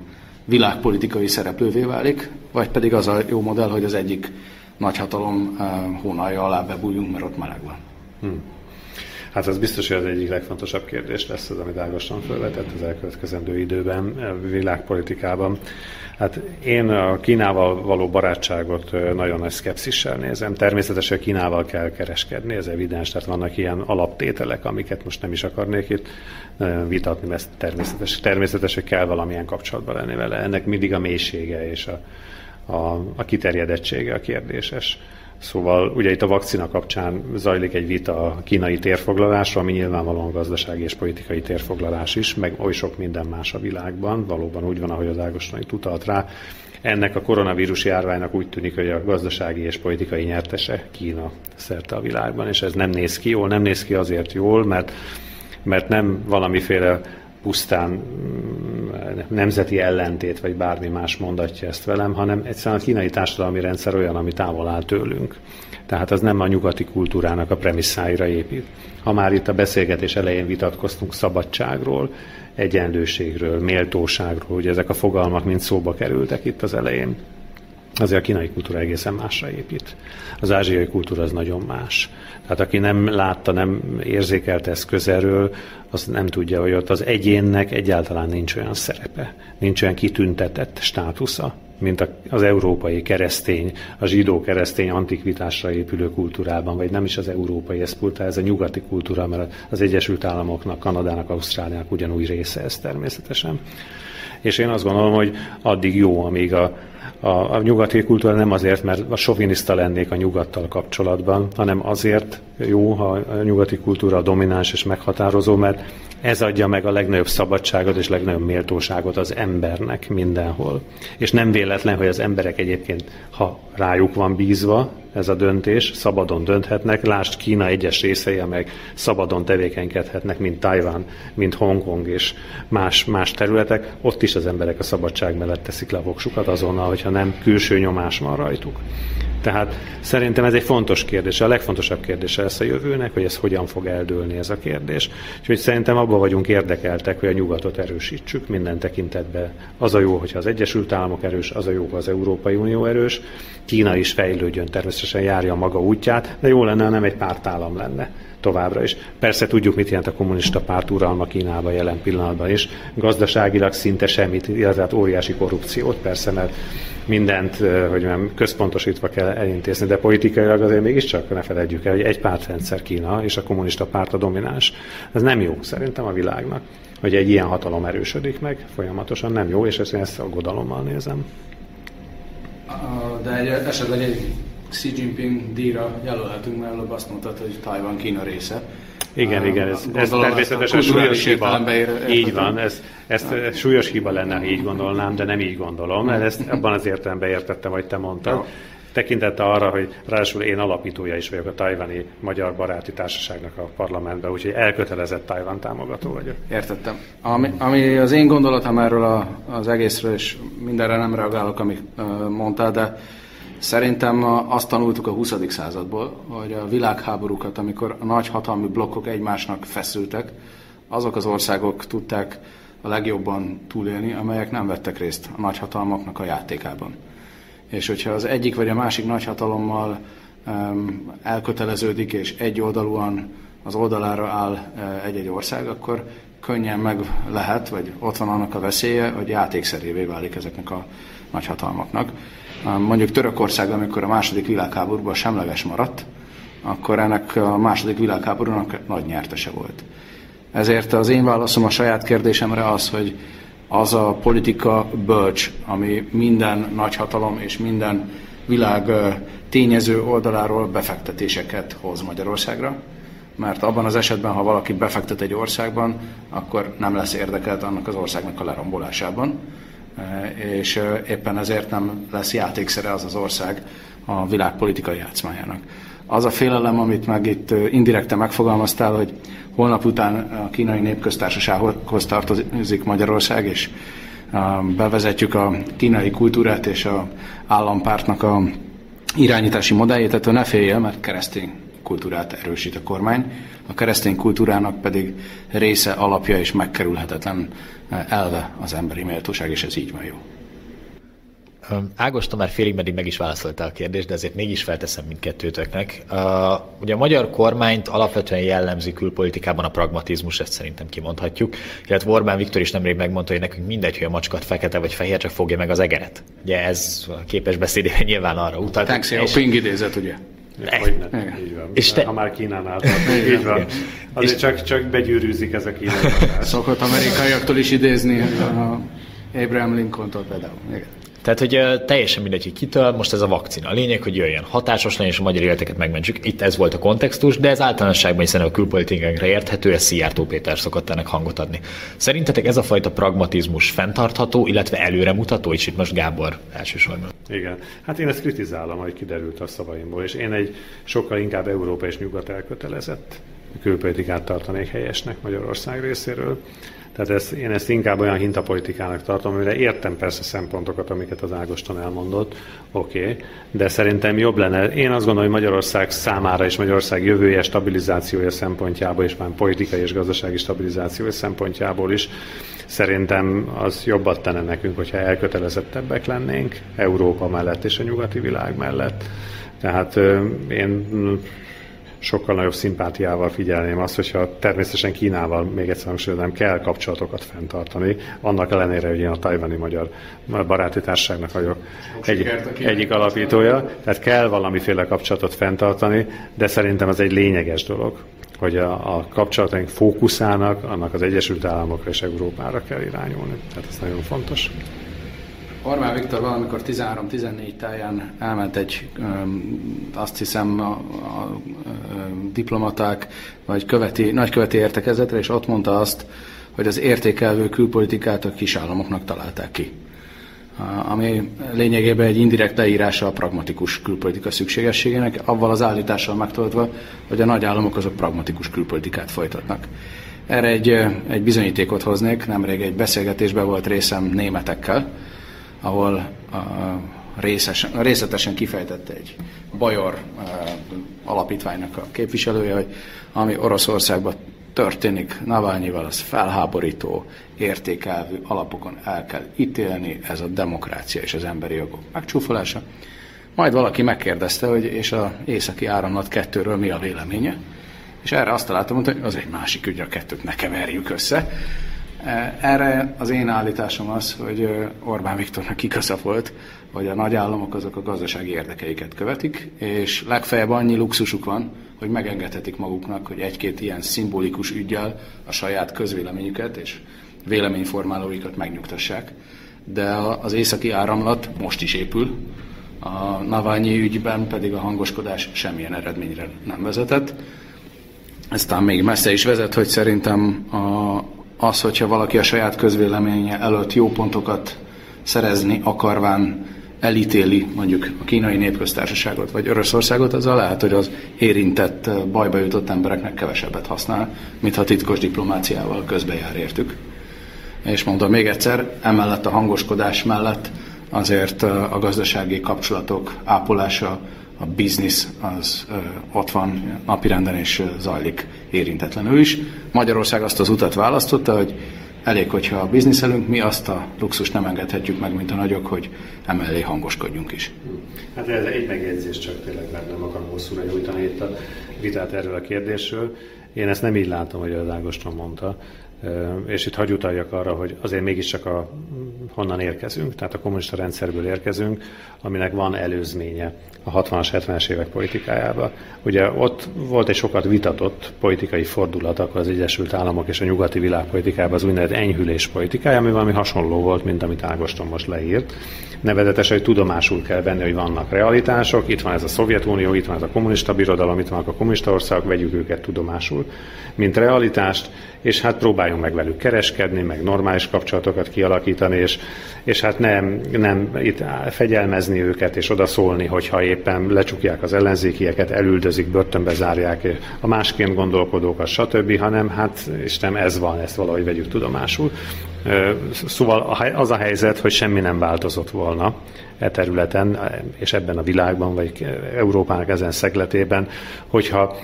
világpolitikai szereplővé válik, vagy pedig az a jó modell, hogy az egyik nagyhatalom uh, hónalja alá bebújjunk, mert ott meleg van. Hmm. Hát az biztos, hogy az egyik legfontosabb kérdés lesz az, amit Ágoston felvetett az elkövetkezendő időben, világpolitikában. Hát én a Kínával való barátságot nagyon nagy szkepszissel nézem. Természetesen Kínával kell kereskedni, ez evidens, tehát vannak ilyen alaptételek, amiket most nem is akarnék itt vitatni, mert természetes, természetes, hogy kell valamilyen kapcsolatban lenni vele. Ennek mindig a mélysége és a, a, a kiterjedettsége a kérdéses. Szóval ugye itt a vakcina kapcsán zajlik egy vita a kínai térfoglalásra, ami nyilvánvalóan gazdasági és politikai térfoglalás is, meg oly sok minden más a világban. Valóban úgy van, ahogy az Ágoston itt utalt rá. Ennek a koronavírus járványnak úgy tűnik, hogy a gazdasági és politikai nyertese Kína szerte a világban, és ez nem néz ki jól. Nem néz ki azért jól, mert, mert nem valamiféle pusztán mm, nemzeti ellentét, vagy bármi más mondatja ezt velem, hanem egyszerűen a kínai társadalmi rendszer olyan, ami távol áll tőlünk. Tehát az nem a nyugati kultúrának a premisszáira épít. Ha már itt a beszélgetés elején vitatkoztunk szabadságról, egyenlőségről, méltóságról, ugye ezek a fogalmak mind szóba kerültek itt az elején, azért a kínai kultúra egészen másra épít. Az ázsiai kultúra az nagyon más. Tehát aki nem látta, nem érzékelte ezt közelről, az nem tudja, hogy ott az egyénnek egyáltalán nincs olyan szerepe, nincs olyan kitüntetett státusza, mint az európai keresztény, a zsidó keresztény antikvitásra épülő kultúrában, vagy nem is az európai eszkultúra, ez a nyugati kultúra, mert az Egyesült Államoknak, Kanadának, Ausztráliának ugyanúgy része ez természetesen. És én azt gondolom, hogy addig jó, amíg a a, a nyugati kultúra nem azért, mert a soviniszta lennék a nyugattal kapcsolatban, hanem azért jó, ha a nyugati kultúra domináns és meghatározó, mert ez adja meg a legnagyobb szabadságot és legnagyobb méltóságot az embernek mindenhol. És nem véletlen, hogy az emberek egyébként, ha rájuk van bízva ez a döntés, szabadon dönthetnek. Lásd Kína egyes részei, amelyek szabadon tevékenykedhetnek, mint Tajván, mint Hongkong és más, más területek. Ott is az emberek a szabadság mellett teszik le a voksukat azonnal, hogyha nem külső nyomás van rajtuk. Tehát szerintem ez egy fontos kérdés, a legfontosabb kérdése lesz a jövőnek, hogy ez hogyan fog eldőlni ez a kérdés. Úgyhogy szerintem abban vagyunk érdekeltek, hogy a nyugatot erősítsük minden tekintetben. Az a jó, hogyha az Egyesült Államok erős, az a jó, ha az Európai Unió erős. Kína is fejlődjön, természetesen járja maga útját, de jó lenne, ha nem egy pártállam lenne továbbra is. Persze tudjuk, mit jelent a kommunista párt uralma Kínában jelen pillanatban is. Gazdaságilag szinte semmit, illetve hát óriási korrupciót persze, mert mindent, hogy nem központosítva kell elintézni, de politikailag azért mégiscsak ne felejtjük el, hogy egy pártrendszer Kína és a kommunista párt a domináns. Ez nem jó szerintem a világnak, hogy egy ilyen hatalom erősödik meg folyamatosan, nem jó, és ezt, ezt aggodalommal nézem. De egy, esetleg egy Xi Jinping díjra jelölhetünk, mert előbb azt mondtad, hogy Tajvan Kína része. Igen, uh, igen, ez, ez természetesen súlyos hiba. Így van, ez, ezt ja. súlyos hiba lenne, ha így gondolnám, de nem így gondolom, mert ezt abban az értelemben értettem, hogy te mondtad. Ja tekintette arra, hogy ráadásul én alapítója is vagyok a tajvani Magyar Baráti Társaságnak a parlamentben, úgyhogy elkötelezett Tajvan támogató vagyok. Értettem. Ami, ami az én gondolatom erről a, az egészről, és mindenre nem reagálok, amit uh, mondtál, de Szerintem azt tanultuk a 20. századból, hogy a világháborúkat, amikor a nagy hatalmi blokkok egymásnak feszültek, azok az országok tudták a legjobban túlélni, amelyek nem vettek részt a nagyhatalmaknak a játékában. És hogyha az egyik vagy a másik nagyhatalommal um, elköteleződik, és egyoldalúan az oldalára áll uh, egy-egy ország, akkor könnyen meg lehet, vagy ott van annak a veszélye, hogy játékszerévé válik ezeknek a nagyhatalmaknak. Mondjuk Törökország, amikor a második világháborúban semleges maradt, akkor ennek a második világháborúnak nagy nyertese volt. Ezért az én válaszom a saját kérdésemre az, hogy az a politika bölcs, ami minden nagyhatalom és minden világ tényező oldaláról befektetéseket hoz Magyarországra, mert abban az esetben, ha valaki befektet egy országban, akkor nem lesz érdekelt annak az országnak a lerombolásában, és éppen ezért nem lesz játékszere az az ország a világpolitikai játszmájának. Az a félelem, amit meg itt indirekte megfogalmaztál, hogy holnap után a kínai népköztársasághoz tartozik Magyarország, és bevezetjük a kínai kultúrát és a állampártnak a irányítási modelljét, ettől ne félje, mert keresztény kultúrát erősít a kormány. A keresztény kultúrának pedig része, alapja és megkerülhetetlen elve az emberi méltóság, és ez így van jó. Ágosta már félig meddig meg is válaszolta a kérdést, de azért mégis felteszem mindkettőtöknek. Uh, ugye a magyar kormányt alapvetően jellemzi külpolitikában a pragmatizmus, ezt szerintem kimondhatjuk, illetve Orbán Viktor is nemrég megmondta, hogy nekünk mindegy, hogy a macskat fekete vagy fehér, csak fogja meg az egeret. Ugye ez a képes beszédében nyilván arra utalt. Thanks, és... Ping idézet, ugye? Hogyne, így van. És te... Ha már Kínánál tart, így van. Azért és... csak, csak begyűrűzik ez a kínai Szokott amerikaiaktól is idézni a Abraham Lincoln-tól például. Igen. Tehát, hogy teljesen mindegy, hogy kitől, most ez a vakcina. A lényeg, hogy jöjjön hatásos legyen, és a magyar életeket megmentsük. Itt ez volt a kontextus, de ez általánosságban is szerintem a külpolitikánkra érthető, ez Szijjártó Péter szokott ennek hangot adni. Szerintetek ez a fajta pragmatizmus fenntartható, illetve előremutató, és itt most Gábor elsősorban. Igen, hát én ezt kritizálom, hogy kiderült a szavaimból, és én egy sokkal inkább Európa és Nyugat elkötelezett külpolitikát tartanék helyesnek Magyarország részéről. Tehát ezt, én ezt inkább olyan hintapolitikának tartom, amire értem persze szempontokat, amiket az Ágoston elmondott, oké, okay, de szerintem jobb lenne. Én azt gondolom, hogy Magyarország számára és Magyarország jövője, stabilizációja szempontjából, és már politikai és gazdasági stabilizációja szempontjából is szerintem az jobbat tenne nekünk, hogyha elkötelezettebbek lennénk Európa mellett és a nyugati világ mellett. Tehát én sokkal nagyobb szimpátiával figyelném azt, hogyha természetesen Kínával, még egyszer hangsúlyozom, kell kapcsolatokat fenntartani, annak ellenére, hogy én a tajvani magyar baráti társaságnak vagyok egy, egyik alapítója, tehát kell valamiféle kapcsolatot fenntartani, de szerintem az egy lényeges dolog, hogy a, a kapcsolataink fókuszának, annak az Egyesült Államokra és Európára kell irányulni. Tehát ez nagyon fontos. Orbán Viktor valamikor 13-14 táján elment egy, azt hiszem, a, a, diplomaták vagy követi, nagyköveti értekezetre, és ott mondta azt, hogy az értékelvő külpolitikát a kisállamoknak találták ki. Ami lényegében egy indirekt leírása a pragmatikus külpolitika szükségességének, avval az állítással megtöltve, hogy a nagy államok azok pragmatikus külpolitikát folytatnak. Erre egy, egy bizonyítékot hoznék, nemrég egy beszélgetésben volt részem németekkel, ahol a részesen, részletesen kifejtette egy Bajor alapítványnak a képviselője, hogy ami Oroszországban történik Navalnyival, az felháborító, értékelvű alapokon el kell ítélni, ez a demokrácia és az emberi jogok megcsúfolása. Majd valaki megkérdezte, hogy és a északi áramlat kettőről mi a véleménye, és erre azt találtam, hogy az egy másik ügy, a kettőt ne keverjük össze. Erre az én állításom az, hogy Orbán Viktornak igaza volt, hogy a nagy államok azok a gazdasági érdekeiket követik, és legfeljebb annyi luxusuk van, hogy megengedhetik maguknak, hogy egy-két ilyen szimbolikus ügyel a saját közvéleményüket és véleményformálóikat megnyugtassák. De az északi áramlat most is épül, A Navalnyi ügyben pedig a hangoskodás semmilyen eredményre nem vezetett. Eztán még messze is vezet, hogy szerintem a, az, hogyha valaki a saját közvéleménye előtt jó pontokat szerezni akarván elítéli mondjuk a kínai népköztársaságot vagy Oroszországot, azzal lehet, hogy az érintett, bajba jutott embereknek kevesebbet használ, mint ha titkos diplomáciával közbejár értük. És mondom még egyszer, emellett a hangoskodás mellett azért a gazdasági kapcsolatok ápolása, a biznisz az ott van napirenden és zajlik érintetlenül is. Magyarország azt az utat választotta, hogy elég, hogyha a bizniszelünk, mi azt a luxus nem engedhetjük meg, mint a nagyok, hogy emellé hangoskodjunk is. Hát ez egy megjegyzés csak tényleg, mert nem akarom hosszúra nyújtani itt a vitát erről a kérdésről. Én ezt nem így látom, hogy az Ágoston mondta. És itt hagy utaljak arra, hogy azért mégiscsak a, honnan érkezünk, tehát a kommunista rendszerből érkezünk, aminek van előzménye a 60-as, 70-es évek politikájába. Ugye ott volt egy sokat vitatott politikai fordulat akkor az Egyesült Államok és a nyugati világpolitikában az úgynevezett enyhülés politikája, ami valami hasonló volt, mint amit Ágoston most leírt. Nevezetesen, hogy tudomásul kell venni, hogy vannak realitások, itt van ez a Szovjetunió, itt van ez a kommunista birodalom, itt vannak a kommunista országok, vegyük őket tudomásul, mint realitást, és hát próbáljunk meg velük kereskedni, meg normális kapcsolatokat kialakítani, és, és hát nem, nem itt fegyelmezni őket, és odaszólni, hogyha éppen lecsukják az ellenzékieket, elüldözik, börtönbe zárják a másként gondolkodókat, stb., hanem hát Isten ez van, ezt valahogy vegyük tudomásul. Szóval az a helyzet, hogy semmi nem változott volna e területen, és ebben a világban, vagy Európának ezen szegletében, hogyha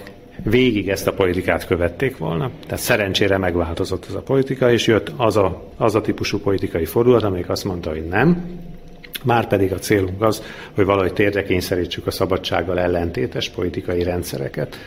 végig ezt a politikát követték volna. Tehát szerencsére megváltozott ez a politika, és jött az a, az a típusú politikai fordulat, amelyik azt mondta, hogy nem, már pedig a célunk az, hogy valahogy térdre kényszerítsük a szabadsággal ellentétes politikai rendszereket.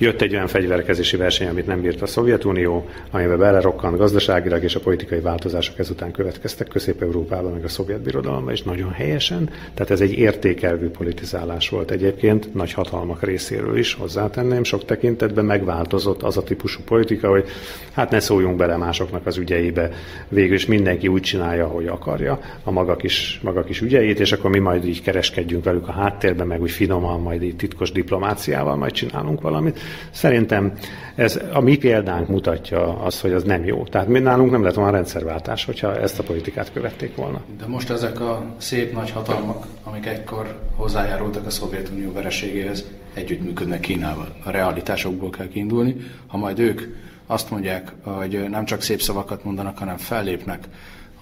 Jött egy olyan fegyverkezési verseny, amit nem bírt a Szovjetunió, amiben belerokkant gazdaságilag, és a politikai változások ezután következtek Közép-Európában, meg a szovjet birodalomban, és nagyon helyesen. Tehát ez egy értékelvű politizálás volt egyébként, nagy hatalmak részéről is, hozzátenném, sok tekintetben megváltozott az a típusú politika, hogy hát ne szóljunk bele másoknak az ügyeibe, végül is mindenki úgy csinálja, hogy akarja, a maga kis, maga kis ügyeit, és akkor mi majd így kereskedjünk velük a háttérben, meg úgy finoman, majd így titkos diplomáciával majd csinálunk valamit. Szerintem ez a mi példánk mutatja azt, hogy az nem jó. Tehát mi nálunk nem lett volna rendszerváltás, hogyha ezt a politikát követték volna. De most ezek a szép nagy hatalmak, amik egykor hozzájárultak a Szovjetunió vereségéhez, együttműködnek Kínával. A realitásokból kell kiindulni. Ha majd ők azt mondják, hogy nem csak szép szavakat mondanak, hanem fellépnek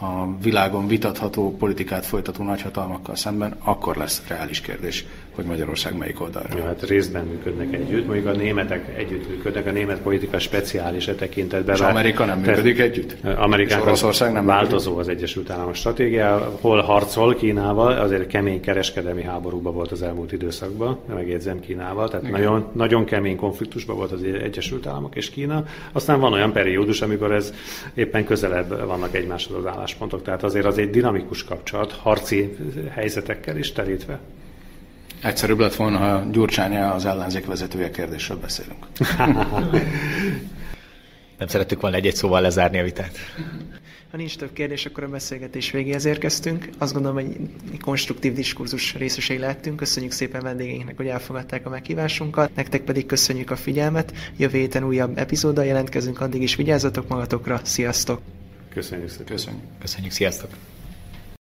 a világon vitatható politikát folytató nagyhatalmakkal szemben, akkor lesz reális kérdés, hogy Magyarország melyik oldalra. Ja, hát részben működnek együtt, mondjuk a németek együtt működnek, a német politika speciális e tekintetben. És Amerika nem működik együtt? Amerikák Oroszország nem változó működik? az Egyesült Államok stratégia, hol harcol Kínával, azért kemény kereskedelmi háborúban volt az elmúlt időszakban, megjegyzem Kínával, tehát nagyon, nagyon kemény konfliktusban volt az Egyesült Államok és Kína. Aztán van olyan periódus, amikor ez éppen közelebb vannak egymáshoz az álláspontok, tehát azért az egy dinamikus kapcsolat, harci helyzetekkel is terítve. Egyszerűbb lett volna, ha Gyurcsánya az ellenzék vezetője kérdésről beszélünk. <laughs> Nem szerettük volna egy-egy szóval lezárni a vitát. Ha nincs több kérdés, akkor a beszélgetés végéhez érkeztünk. Azt gondolom, hogy egy konstruktív diskurzus részesei lehettünk. Köszönjük szépen vendégeinknek, hogy elfogadták a meghívásunkat. Nektek pedig köszönjük a figyelmet. Jövő héten újabb epizóddal jelentkezünk, addig is vigyázzatok magatokra. Sziasztok! Köszönjük szépen. Köszönjük. Köszönjük, sziasztok!